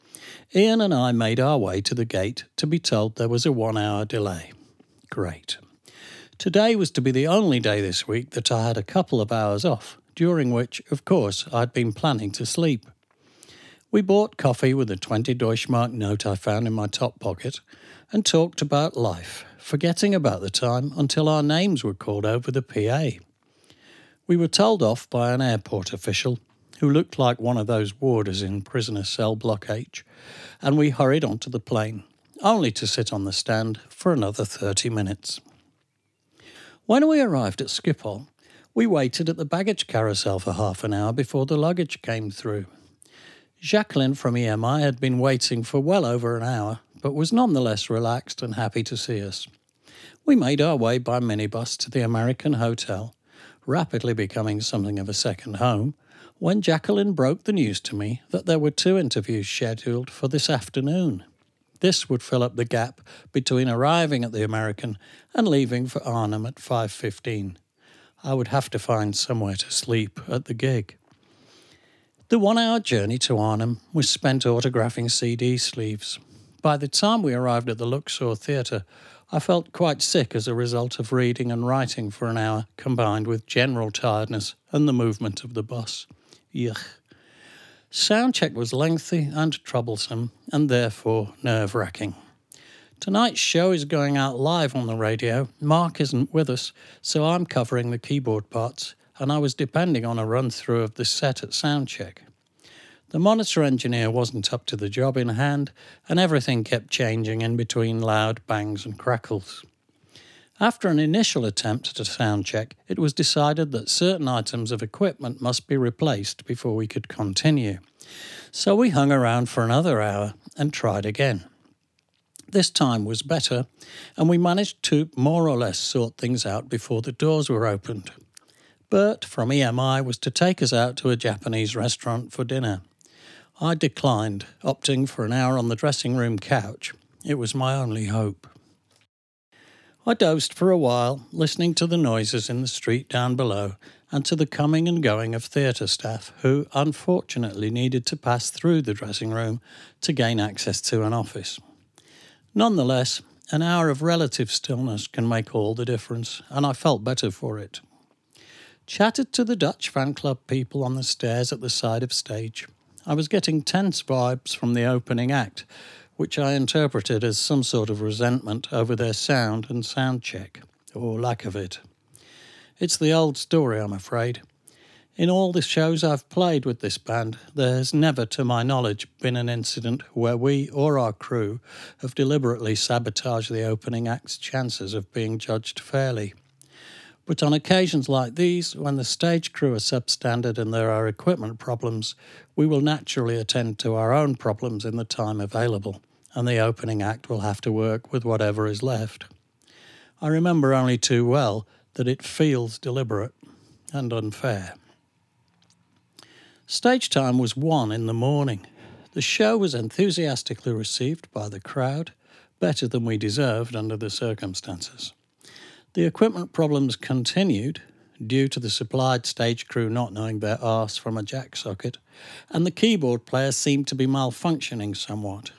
Ian and I made our way to the gate to be told there was a one hour delay. Great. Today was to be the only day this week that I had a couple of hours off, during which, of course, I'd been planning to sleep. We bought coffee with a 20 Deutschmark note I found in my top pocket and talked about life, forgetting about the time until our names were called over the PA. We were told off by an airport official who looked like one of those warders in prisoner cell block H, and we hurried onto the plane, only to sit on the stand for another 30 minutes. When we arrived at Schiphol, we waited at the baggage carousel for half an hour before the luggage came through. Jacqueline from EMI had been waiting for well over an hour, but was nonetheless relaxed and happy to see us. We made our way by minibus to the American Hotel, rapidly becoming something of a second home, when Jacqueline broke the news to me that there were two interviews scheduled for this afternoon. This would fill up the gap between arriving at the American and leaving for Arnhem at 5:15. I would have to find somewhere to sleep at the gig. The one hour journey to Arnhem was spent autographing CD sleeves. By the time we arrived at the Luxor Theatre, I felt quite sick as a result of reading and writing for an hour, combined with general tiredness and the movement of the bus. Yuck. Soundcheck was lengthy and troublesome, and therefore nerve wracking. Tonight's show is going out live on the radio. Mark isn't with us, so I'm covering the keyboard parts and I was depending on a run through of the set at soundcheck. The monitor engineer wasn't up to the job in hand, and everything kept changing in between loud bangs and crackles. After an initial attempt at a sound check, it was decided that certain items of equipment must be replaced before we could continue. So we hung around for another hour and tried again. This time was better, and we managed to more or less sort things out before the doors were opened. Bert from EMI was to take us out to a Japanese restaurant for dinner. I declined, opting for an hour on the dressing room couch. It was my only hope. I dozed for a while, listening to the noises in the street down below and to the coming and going of theatre staff who unfortunately needed to pass through the dressing room to gain access to an office. Nonetheless, an hour of relative stillness can make all the difference, and I felt better for it chatted to the Dutch fan club people on the stairs at the side of stage. I was getting tense vibes from the opening act, which I interpreted as some sort of resentment over their sound and sound check, or lack of it. It's the old story, I'm afraid. In all the shows I've played with this band, there has never, to my knowledge, been an incident where we or our crew have deliberately sabotaged the opening act's chances of being judged fairly. But on occasions like these, when the stage crew are substandard and there are equipment problems, we will naturally attend to our own problems in the time available, and the opening act will have to work with whatever is left. I remember only too well that it feels deliberate and unfair. Stage time was one in the morning. The show was enthusiastically received by the crowd, better than we deserved under the circumstances. The equipment problems continued due to the supplied stage crew not knowing their arse from a jack socket, and the keyboard player seemed to be malfunctioning somewhat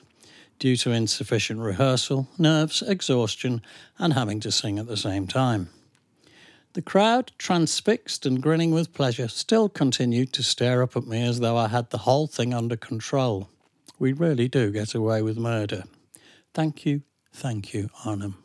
due to insufficient rehearsal, nerves, exhaustion, and having to sing at the same time. The crowd, transfixed and grinning with pleasure, still continued to stare up at me as though I had the whole thing under control. We really do get away with murder. Thank you, thank you, Arnhem.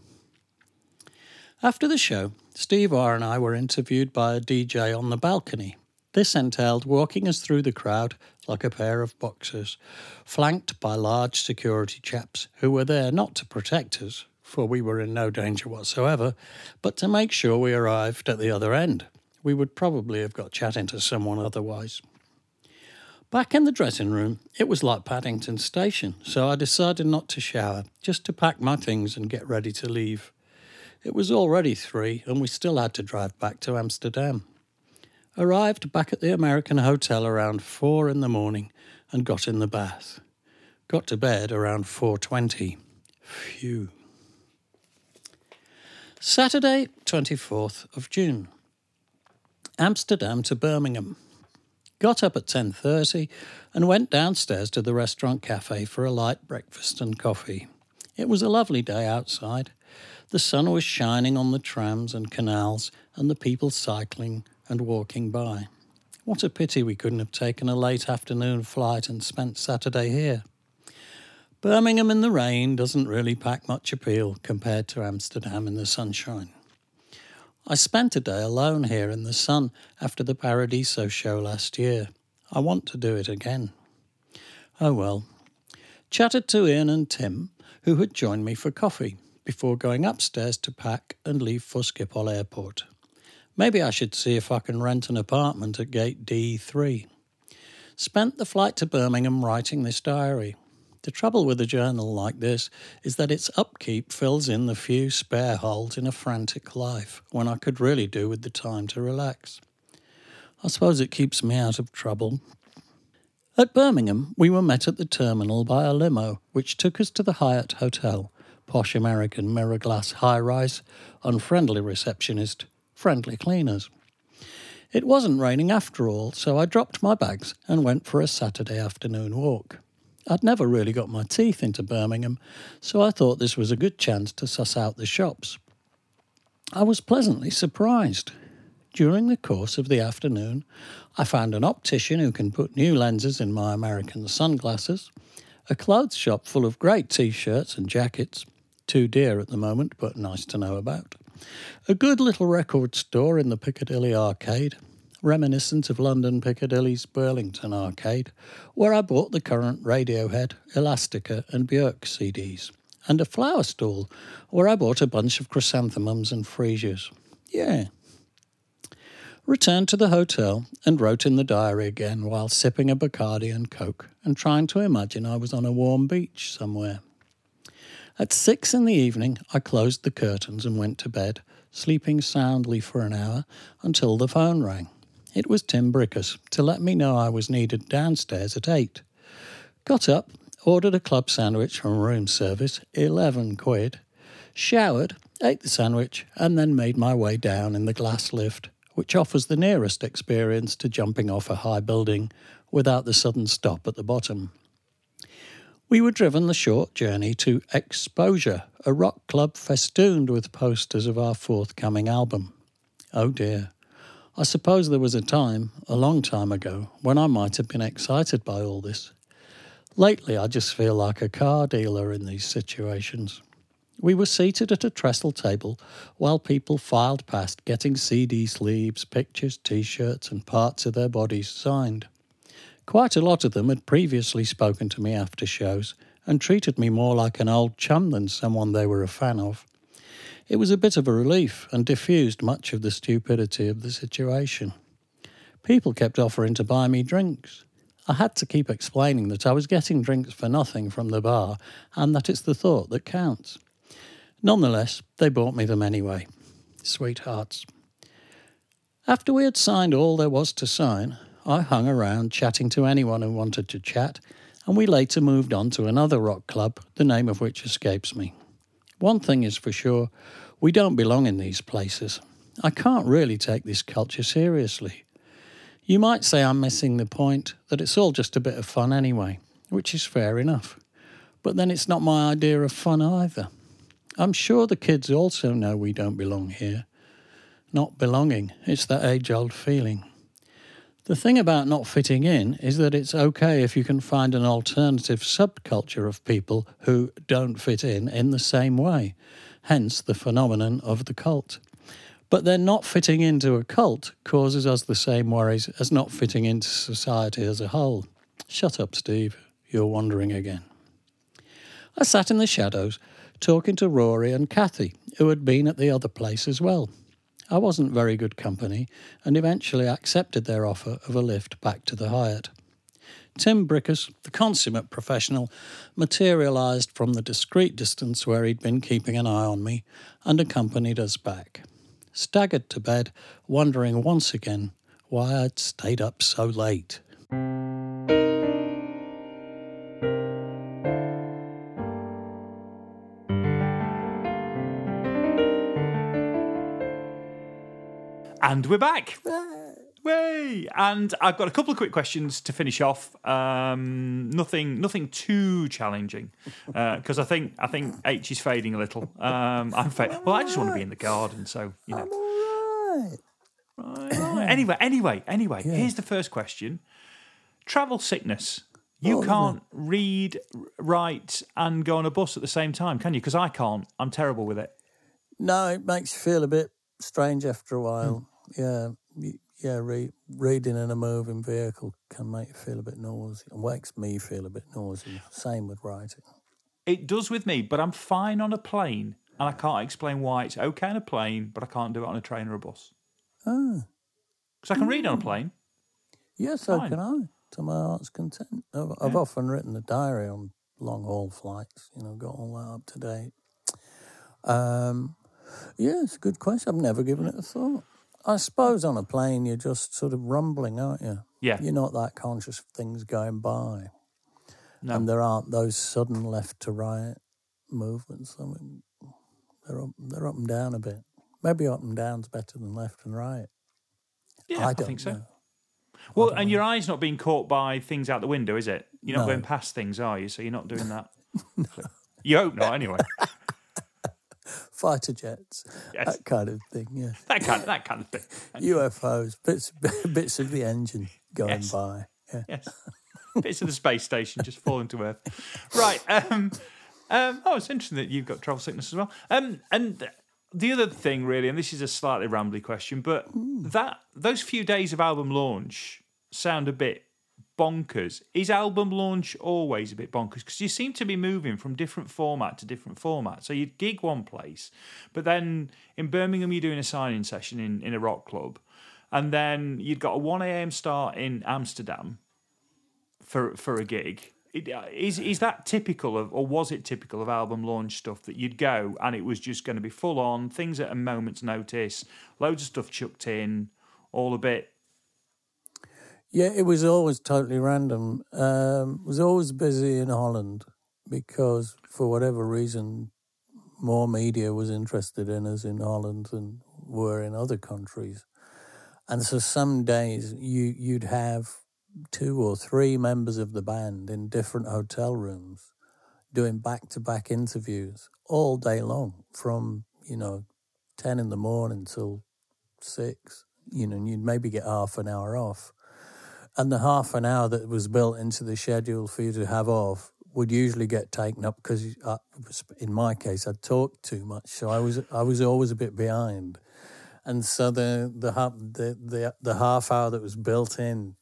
After the show, Steve R and I were interviewed by a DJ on the balcony. This entailed walking us through the crowd like a pair of boxers, flanked by large security chaps who were there not to protect us, for we were in no danger whatsoever, but to make sure we arrived at the other end. We would probably have got chatting to someone otherwise. Back in the dressing room, it was like Paddington Station, so I decided not to shower, just to pack my things and get ready to leave. It was already three, and we still had to drive back to Amsterdam. Arrived back at the American hotel around four in the morning and got in the bath. Got to bed around 4.20. Phew. Saturday, 24th of June. Amsterdam to Birmingham. Got up at 10:30 and went downstairs to the restaurant cafe for a light breakfast and coffee. It was a lovely day outside. The sun was shining on the trams and canals and the people cycling and walking by. What a pity we couldn't have taken a late afternoon flight and spent Saturday here. Birmingham in the rain doesn't really pack much appeal compared to Amsterdam in the sunshine. I spent a day alone here in the sun after the Paradiso show last year. I want to do it again. Oh well. Chatted to Ian and Tim, who had joined me for coffee, before going upstairs to pack and leave for Schiphol Airport. Maybe I should see if I can rent an apartment at gate D3. Spent the flight to Birmingham writing this diary. The trouble with a journal like this is that its upkeep fills in the few spare holes in a frantic life when I could really do with the time to relax. I suppose it keeps me out of trouble. At Birmingham, we were met at the terminal by a limo which took us to the Hyatt Hotel, posh American mirror glass high rise, unfriendly receptionist, friendly cleaners. It wasn't raining after all, so I dropped my bags and went for a Saturday afternoon walk. I'd never really got my teeth into Birmingham, so I thought this was a good chance to suss out the shops. I was pleasantly surprised. During the course of the afternoon, I found an optician who can put new lenses in my American sunglasses, a clothes shop full of great t shirts and jackets, too dear at the moment, but nice to know about, a good little record store in the Piccadilly Arcade, reminiscent of London Piccadilly's Burlington Arcade, where I bought the current Radiohead, Elastica, and Björk CDs, and a flower stall where I bought a bunch of chrysanthemums and freesias. Yeah. Returned to the hotel and wrote in the diary again while sipping a Bacardi and Coke and trying to imagine I was on a warm beach somewhere. At six in the evening, I closed the curtains and went to bed, sleeping soundly for an hour until the phone rang. It was Tim Brickus to let me know I was needed downstairs at eight. Got up, ordered a club sandwich from room service, 11 quid, showered, ate the sandwich, and then made my way down in the glass lift, which offers the nearest experience to jumping off a high building without the sudden stop at the bottom. We were driven the short journey to Exposure, a rock club festooned with posters of our forthcoming album. Oh dear. I suppose there was a time, a long time ago, when I might have been excited by all this. Lately, I just feel like a car dealer in these situations. We were seated at a trestle table while people filed past getting CD sleeves, pictures, t shirts, and parts of their bodies signed. Quite a lot of them had previously spoken to me after shows and treated me more like an old chum than someone they were a fan of. It was a bit of a relief and diffused much of the stupidity of the situation. People kept offering to buy me drinks. I had to keep explaining that I was getting drinks for nothing from the bar and that it's the thought that counts. Nonetheless, they bought me them anyway. Sweethearts. After we had signed all there was to sign, I hung around chatting to anyone who wanted to chat, and we later moved on to another rock club, the name of which escapes me. One thing is for sure we don't belong in these places. I can't really take this culture seriously. You might say I'm missing the point, that it's all just a bit of fun anyway, which is fair enough. But then it's not my idea of fun either. I'm sure the kids also know we don't belong here. Not belonging, it's that age old feeling. The thing about not fitting in is that it's okay if you can find an alternative subculture of people who don't fit in in the same way, hence the phenomenon of the cult. But then not fitting into a cult causes us the same worries as not fitting into society as a whole. Shut up, Steve. You're wandering again. I sat in the shadows talking to Rory and Kathy, who had been at the other place as well. I wasn't very good company and eventually accepted their offer of a lift back to the Hyatt. Tim Brickus, the consummate professional, materialised from the discreet distance where he'd been keeping an eye on me and accompanied us back. Staggered to bed, wondering once again why I'd stayed up so late. And we're back. Way! And I've got a couple of quick questions to finish off. Um, nothing, nothing too challenging, because I think I think H is fading a little. Um, I'm fa- well. I just want to be in the garden, so you know. I'm all right. Right. *clears throat* anyway, anyway, anyway. Here's the first question: Travel sickness. You Oh, can't read, write, and go on a bus at the same time, can you? Because I can't. I'm terrible with it. No, it makes you feel a bit strange after a while. Hmm. Yeah, yeah. Re- reading in a moving vehicle can make you feel a bit noisy. It makes me feel a bit noisy. Same with writing. It does with me, but I'm fine on a plane, and I can't explain why it's okay on a plane, but I can't do it on a train or a bus. Ah, Because I can read on a plane. yes, so can I. To my heart's content. I've, I've often written a diary on long haul flights. You know, got all that up to date. Um, yeah, it's a good question. I've never given it a thought. I suppose on a plane you're just sort of rumbling, aren't you? Yeah. You're not that conscious of things going by. No. and there aren't those sudden left to right movements. I mean, they're up, they're up and down a bit. Maybe up and down's better than left and right. Yeah, I, don't think so. know. Well, and your eye's not being caught by things out the window, is it? You're not No. going past things, are you? So you're not doing that. *laughs* You hope not, anyway. *laughs* Fighter jets, Yes. *laughs* that kind of thing. *laughs* Yeah, That kind of, that kind of thing. UFOs, bits *laughs* bits of the engine going Yes. by. Yeah. Yes. Bits of the space station just falling to earth. Right. Um, um, oh, it's interesting that you've got travel sickness as well. Um, and the other thing, really, and this is a slightly rambly question, but that those few days of album launch sound a bit bonkers. Is album launch always a bit bonkers? Because you seem to be moving from different format to different format. So you'd gig one place, but then in Birmingham you're doing a signing session in, in a rock club, and then you'd got a one a.m. start in Amsterdam for for a gig. Uh, is is that typical of, or was it typical of album launch stuff that you'd go and it was just going to be full on things at a moment's notice, loads of stuff chucked in, all a bit. Yeah, it was always totally random. Um, was always busy in Holland because, for whatever reason, more media was interested in us in Holland than were in other countries. And so some days you you'd have two or three members of the band in different hotel rooms doing back to back interviews all day long from, you know, 10 in the morning till six, you know, and you'd maybe get half an hour off. And the half an hour that was built into the schedule for you to have off would usually get taken up because, uh, in my case, I'd talked too much, so I was I was always a bit behind, and so the the the the, the half hour that was built in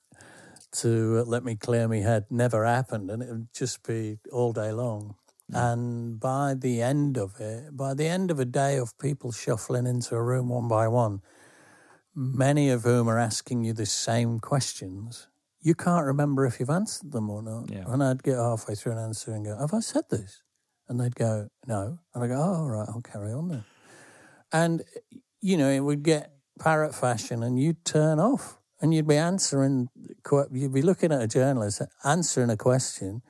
to let me clear my head never happened, and it would just be all day long. And by the end of it, by the end of a day of people shuffling into a room one by one, many of whom are asking you the same questions, you can't remember if you've answered them or not. Yeah. And I'd get halfway through an answer and go, Have I said this? And they'd go, No. And I go, Oh, all right, I'll carry on then. And, you know, it would get parrot fashion and you'd turn off and you'd be answering, you'd be looking at a journalist answering a question,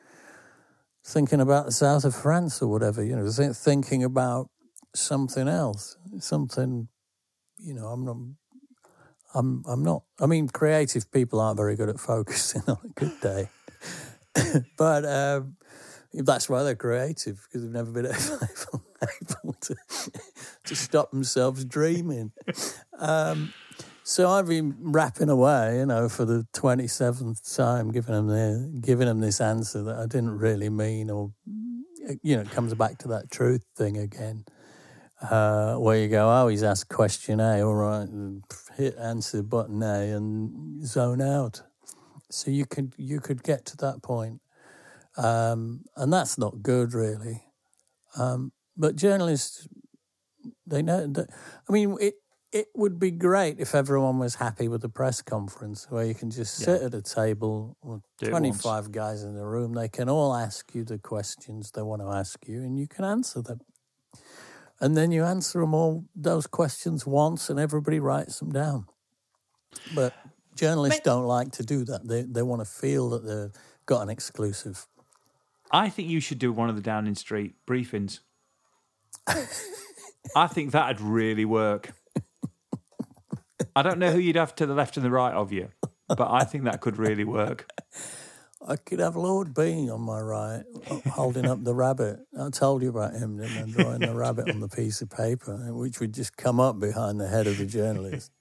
thinking about the south of France or whatever, you know, thinking about something else, something, you know, I'm not. I'm I'm not. I mean, creative people aren't very good at focusing *laughs* on a good day, *coughs* but um, that's why they're creative because they've never been *laughs* able, able to *laughs* to stop themselves dreaming. Um, so I've been rapping away, you know, for the twenty seventh time, giving them the giving them this answer that I didn't really mean, or you know, it comes back to that truth thing again uh, where you go, oh, he's asked question A, all right, hit answer button A and zone out. So you could you could get to that point, um, and that's not good, really. Um, but journalists, they know. That, I mean, it it would be great if everyone was happy with the press conference, where you can just sit at a table with Do it twenty once. five guys in the room. They can all ask you the questions they want to ask you, and you can answer them and then you answer them all those questions once and everybody writes them down but journalists don't like to do that they they want to feel that they've got an exclusive I think you should do one of the Downing Street briefings. I think that'd really work. I don't know who you'd have to the left and the right of you, but I think that could really work. I could have Lord B on my right, holding up the rabbit. I told you about him, didn't I? Drawing the rabbit on the piece of paper, which would just come up behind the head of the journalist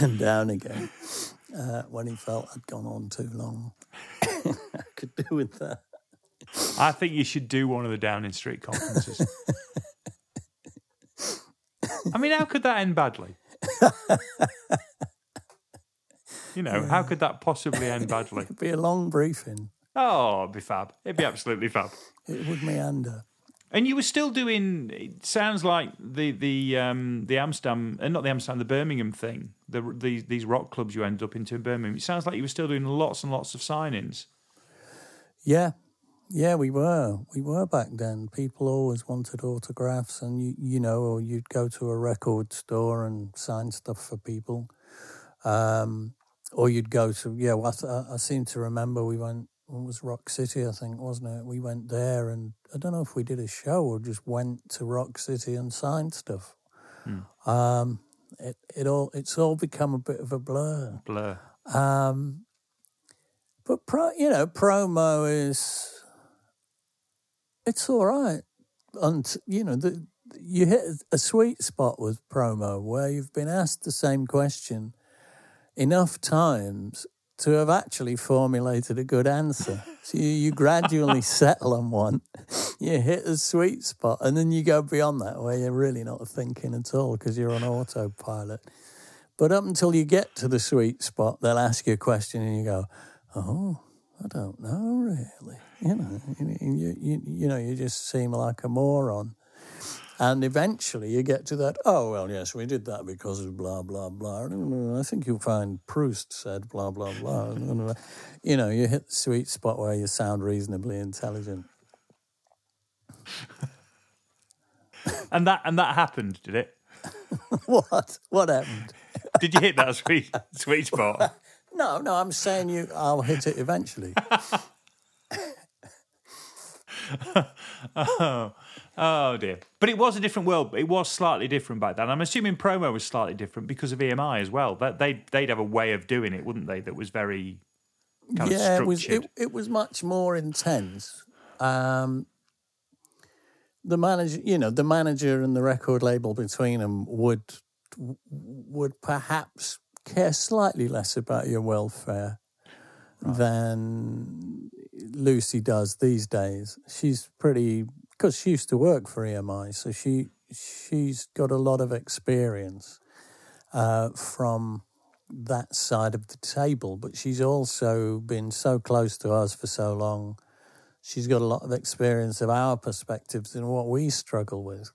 and down again uh, when he felt I'd gone on too long. *laughs* I could do with that. I think you should do one of the Downing Street conferences. *laughs* I mean, how could that end badly? *laughs* You know, how could that possibly end badly? *laughs* It'd be a long briefing. Oh, it'd be fab. It'd be absolutely fab. It would meander. And you were still doing. It sounds like the the um, the Amsterdam, uh, not the Amsterdam, the Birmingham thing. The, the these rock clubs you ended up into in Birmingham. It sounds like you were still doing lots and lots of signings. Yeah, yeah, we were. We were back then. People always wanted autographs, and you, you know, or you'd go to a record store and sign stuff for people, um, or you'd go to yeah. Well, I, I seem to remember we went. It was Rock City, I think, wasn't it? We went there, and I don't know if we did a show or just went to Rock City and signed stuff. Um, it it all it's all become a bit of a blur. Blur. Um, but pro, you know, promo is it's all right. And you know, the, you hit a sweet spot with promo where you've been asked the same question enough times to have actually formulated a good answer. So you, you gradually *laughs* settle on one, you hit a sweet spot, and then you go beyond that where you're really not thinking at all because you're on autopilot. But up until you get to the sweet spot, they'll ask you a question and you go, "Oh, I don't know really." You know, you, you, you, you know, you just seem like a moron. And eventually you get to that, oh, well, yes, we did that because of blah, blah, blah. I think you'll find Proust said blah, blah, blah. You know, you hit the sweet spot where you sound reasonably intelligent. And that and that happened, did it? *laughs* What? What happened? Did you hit that sweet sweet spot? *laughs* No, no, I'm saying you. I'll hit it eventually. *laughs* Oh, oh dear. But it was a different world. It was slightly different back then. I'm assuming promo was slightly different because of EMI as well. That they they'd have a way of doing it, wouldn't they? That was very kind yeah, it was. It, it was much more intense. Um, the manager, you know, the manager and the record label between them would would perhaps care slightly less about your welfare than Lucy does these days. She's pretty because she used to work for EMI, so she she's got a lot of experience uh, from that side of the table. But she's also been so close to us for so long. She's got a lot of experience of our perspectives and what we struggle with.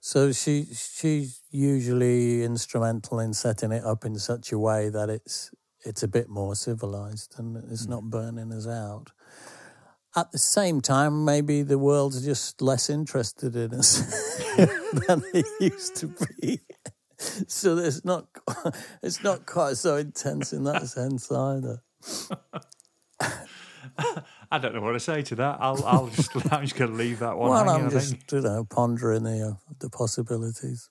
So she she's usually instrumental in setting it up in such a way that it's it's a bit more civilized and it's not burning us out. At the same time, maybe the world's just less interested in us *laughs* than they used to be. So it's not it's not quite so intense in that sense either. I don't know what to say to that. I'll I'll just *laughs* I'm just going to leave that one. Well, hanging, I'm just you know pondering the uh, the possibilities.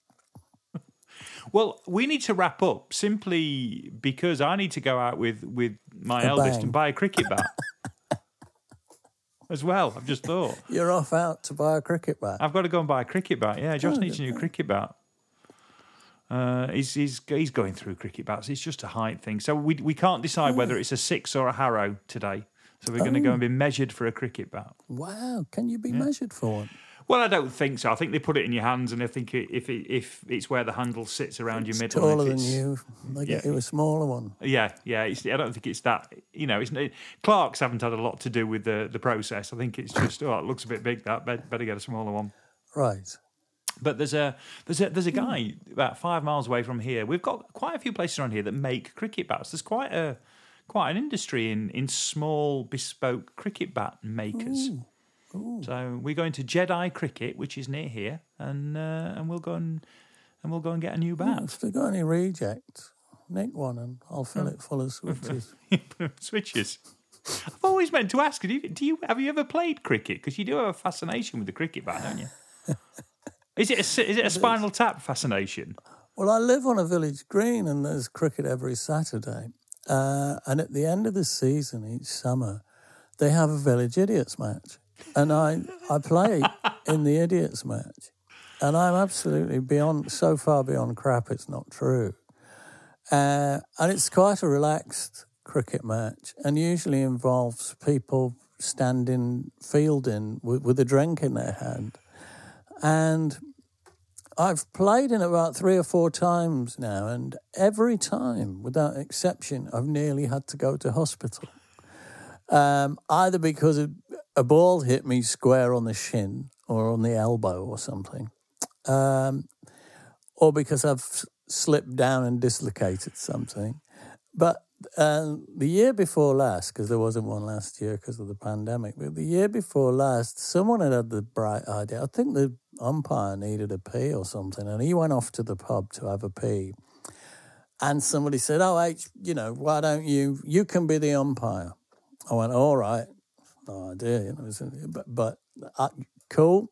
Well, we need to wrap up simply because I need to go out with with my A eldest bang. and buy a cricket bat. *laughs* As well, I've just thought *laughs* You're off out to buy a cricket bat. I've got to go and buy a cricket bat. Yeah, Josh Oh, needs a new cricket bat. Uh, he's he's he's going through cricket bats. It's just a height thing, so we we can't decide whether it's a six or a harrow today. So we're going to go and be measured for a cricket bat. Wow, can you be measured for one? Well, I don't think so. I think they put it in your hands, and I think if it, if it's where the handle sits around your middle, Taller than it's- you. They get yeah. you a smaller one. Yeah, yeah. It's, I don't think it's that. You know, it's Clark's haven't had a lot to do with the the process. I think it's just oh, it looks a bit big. That Bet- better get a smaller one. Right. But there's a there's a there's a guy about five miles away from here. We've got quite a few places around here that make cricket bats. There's quite a quite an industry in in small bespoke cricket bat makers. So we're going to Jedi Cricket, which is near here, and uh, and we'll go and and we'll go and get a new bat. If they've got any rejects, nick one and I'll fill it full of switches. *laughs* Switches. I've always meant to ask. Do you, do you have you ever played cricket? Because you do have a fascination with the cricket bat, don't you? *laughs* Is it a, is it a spinal tap fascination? Well, I live on a village green and there's cricket every Saturday. Uh, and at the end of the season each summer, they have a village idiots match. And I, I play in the idiots match. And I'm absolutely beyond, so far beyond crap, it's not true. Uh, and it's quite a relaxed cricket match and usually involves people standing fielding with, with a drink in their hand. And I've played in about three or four times now, and every time, without exception, I've nearly had to go to hospital. Um, either because a, a ball hit me square on the shin or on the elbow or something, um, or because I've slipped down and dislocated something. But uh, the year before last, because there wasn't one last year because of the pandemic, but the year before last, someone had had the bright idea. I think the umpire needed a pee or something, and he went off to the pub to have a pee. And somebody said, "Oh, H, you know, why don't you? You can be the umpire." I went, "All right, no idea, you know, but, but uh, cool.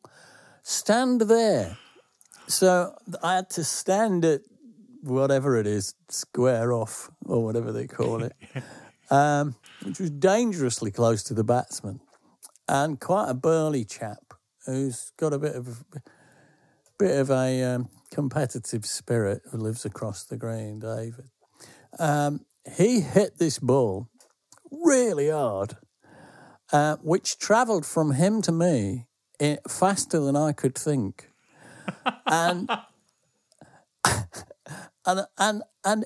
Stand there." So I had to stand at whatever it is, square off or whatever they call it, *laughs* um, which was dangerously close to the batsman, and quite a burly chap who's got a bit of bit of a um, competitive spirit who lives across the green, David. Um, he hit this ball really hard, uh, which travelled from him to me faster than I could think, *laughs* and and and and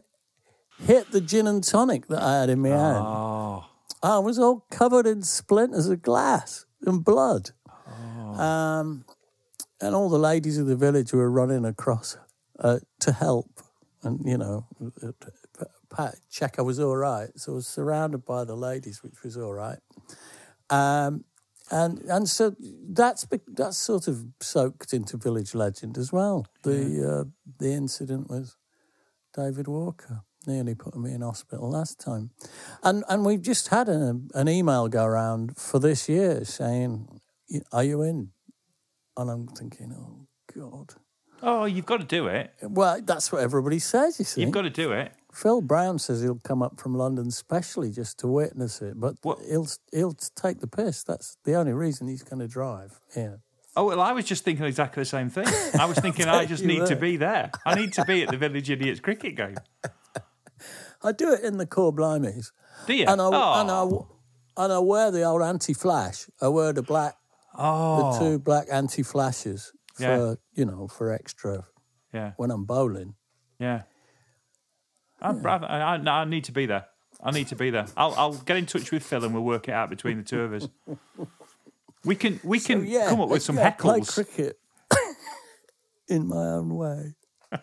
hit the gin and tonic that I had in my hand. Oh, I was all covered in splinters of glass and blood. Um, and all the ladies of the village were running across uh, to help and, you know, uh, pat, check I was all right. So I was surrounded by the ladies, which was all right. Um, and and so that's that's sort of soaked into village legend as well. The uh, the incident with David Walker nearly put me in hospital last time, and and we've just had a, an email go around for this year saying, "Are you in?" And I'm thinking, "Oh God." oh, you've got to do it. Well, that's what everybody says. You see, You've got to do it. Phil Brown says he'll come up from London specially just to witness it, but What- he'll he'll take the piss. That's the only reason he's going to drive. Yeah. Oh well, I was just thinking exactly the same thing. I was *laughs* thinking I just need to be there. I need to be at the *laughs* Village Idiots cricket game. I do it in the core blimies. Do you? And I, oh. and I, oh. and I wear the old anti-flash. I wear the black, oh. the two black anti-flashes for, Yeah. you know, for extra yeah, when I'm bowling. yeah. I, I, I, I need to be there. I need to be there. I'll, I'll get in touch with Phil and we'll work it out between the two of us. *laughs* We can we can So, yeah, come up with some yeah, Play heckles. cricket *coughs* in my own way. *laughs*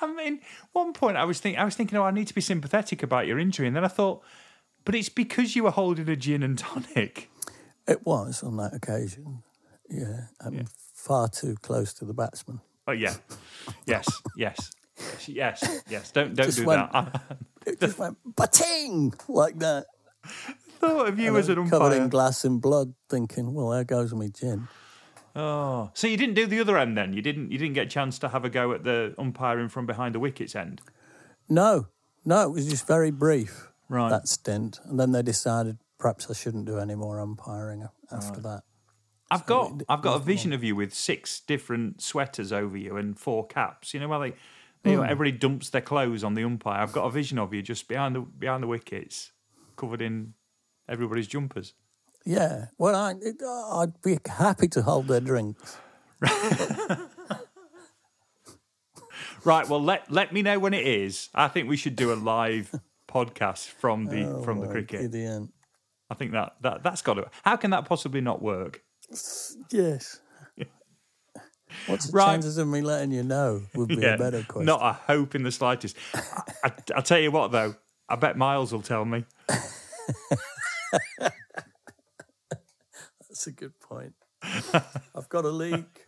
I mean, one point I was thinking, I was thinking, oh, I need to be sympathetic about your injury, and then I thought, but it's because you were holding a gin and tonic. It was on that occasion. Yeah, I'm far too close to the batsman. Oh yeah, yes, yes, yes, yes, yes. Don't don't Just do went- that. *laughs* It just went bating like that. *laughs* thought of you And as an was covered in glass and blood, thinking, well, there goes my gin. Oh, so you didn't do the other end then? You didn't you didn't get a chance to have a go at the umpiring from behind the wickets end. No, no, it was just very brief, Right. that stint. And then they decided perhaps I shouldn't do any more umpiring after that. I've got it- I've got a vision of you with six different sweaters over you and four caps. You know where they, they hmm. everybody dumps their clothes on the umpire. I've got a vision of you just behind the behind the wickets, covered in everybody's jumpers. Yeah, well, I, I'd be happy to hold their drinks. *laughs* Right. Well, let let me know when it is. I think we should do a live *laughs* podcast from the oh from the Oh, cricket. Gideon. I think that that that's got to. How can that possibly not work? Yes. *laughs* What's the Right. chances of me letting you know would be a better question. Not a hope in the slightest. I, I, I'll tell you what, though. I bet Miles will tell me. That's a good point. *laughs* I've got a leak.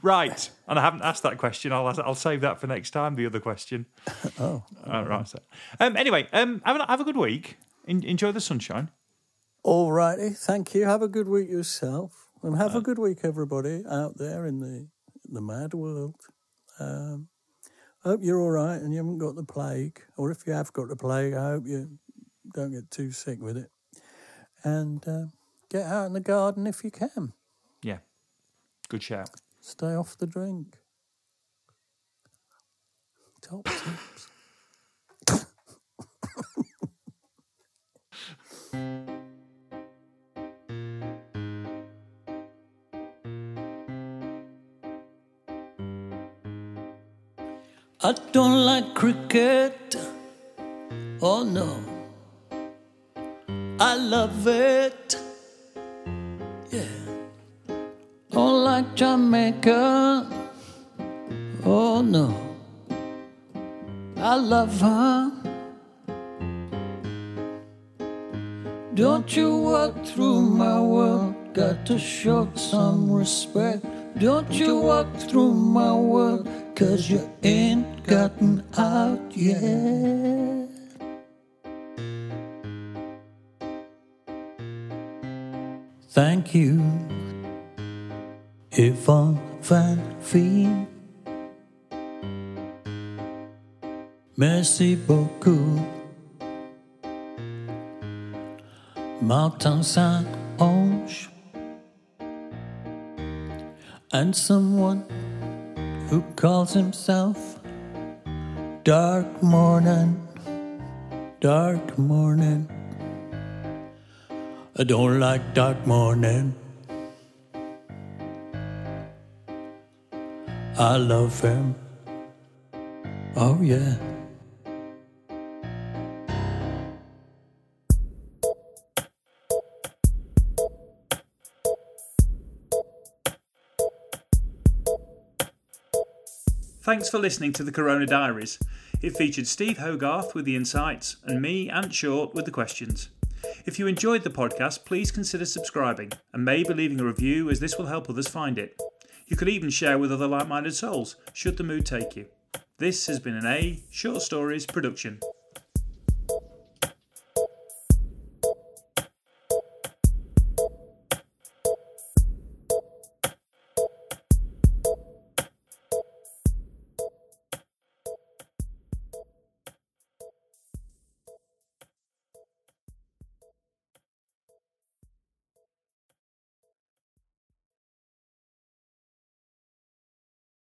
Right, and I haven't asked that question. I'll I'll save that for next time. The other question. *laughs* Oh, All right. So, um, anyway, um, have a, have a good week. En- enjoy the sunshine. all righty. Thank you. Have a good week yourself, and have a good week, everybody out there in the the mad world. Um, I hope you're all right and you haven't got the plague. Or if you have got the plague, I hope you don't get too sick with it. And uh, get out in the garden if you can. Yeah. Good shout. Stay off the drink. Top tips. *laughs* I don't like cricket. Oh no. I love it. Yeah. Don't like Jamaica. Oh no. I love her. Don't you walk through my world. Got to show some respect. Don't you walk through my world. Cause you ain't gotten out yet. Thank you, Yvonne Van Veen. Merci beaucoup. Martin Saint-Onge. And someone who calls himself Dark Morning, Dark Morning. I don't like dark morning. I love him. Oh, yeah. Thanks for listening to the Corona Diaries. It featured Steve Hogarth with the insights and me, Ant Short, with the questions. If you enjoyed the podcast, please consider subscribing and maybe leaving a review as this will help others find it. You could even share with other like minded souls, should the mood take you. This has been an A Short Stories production.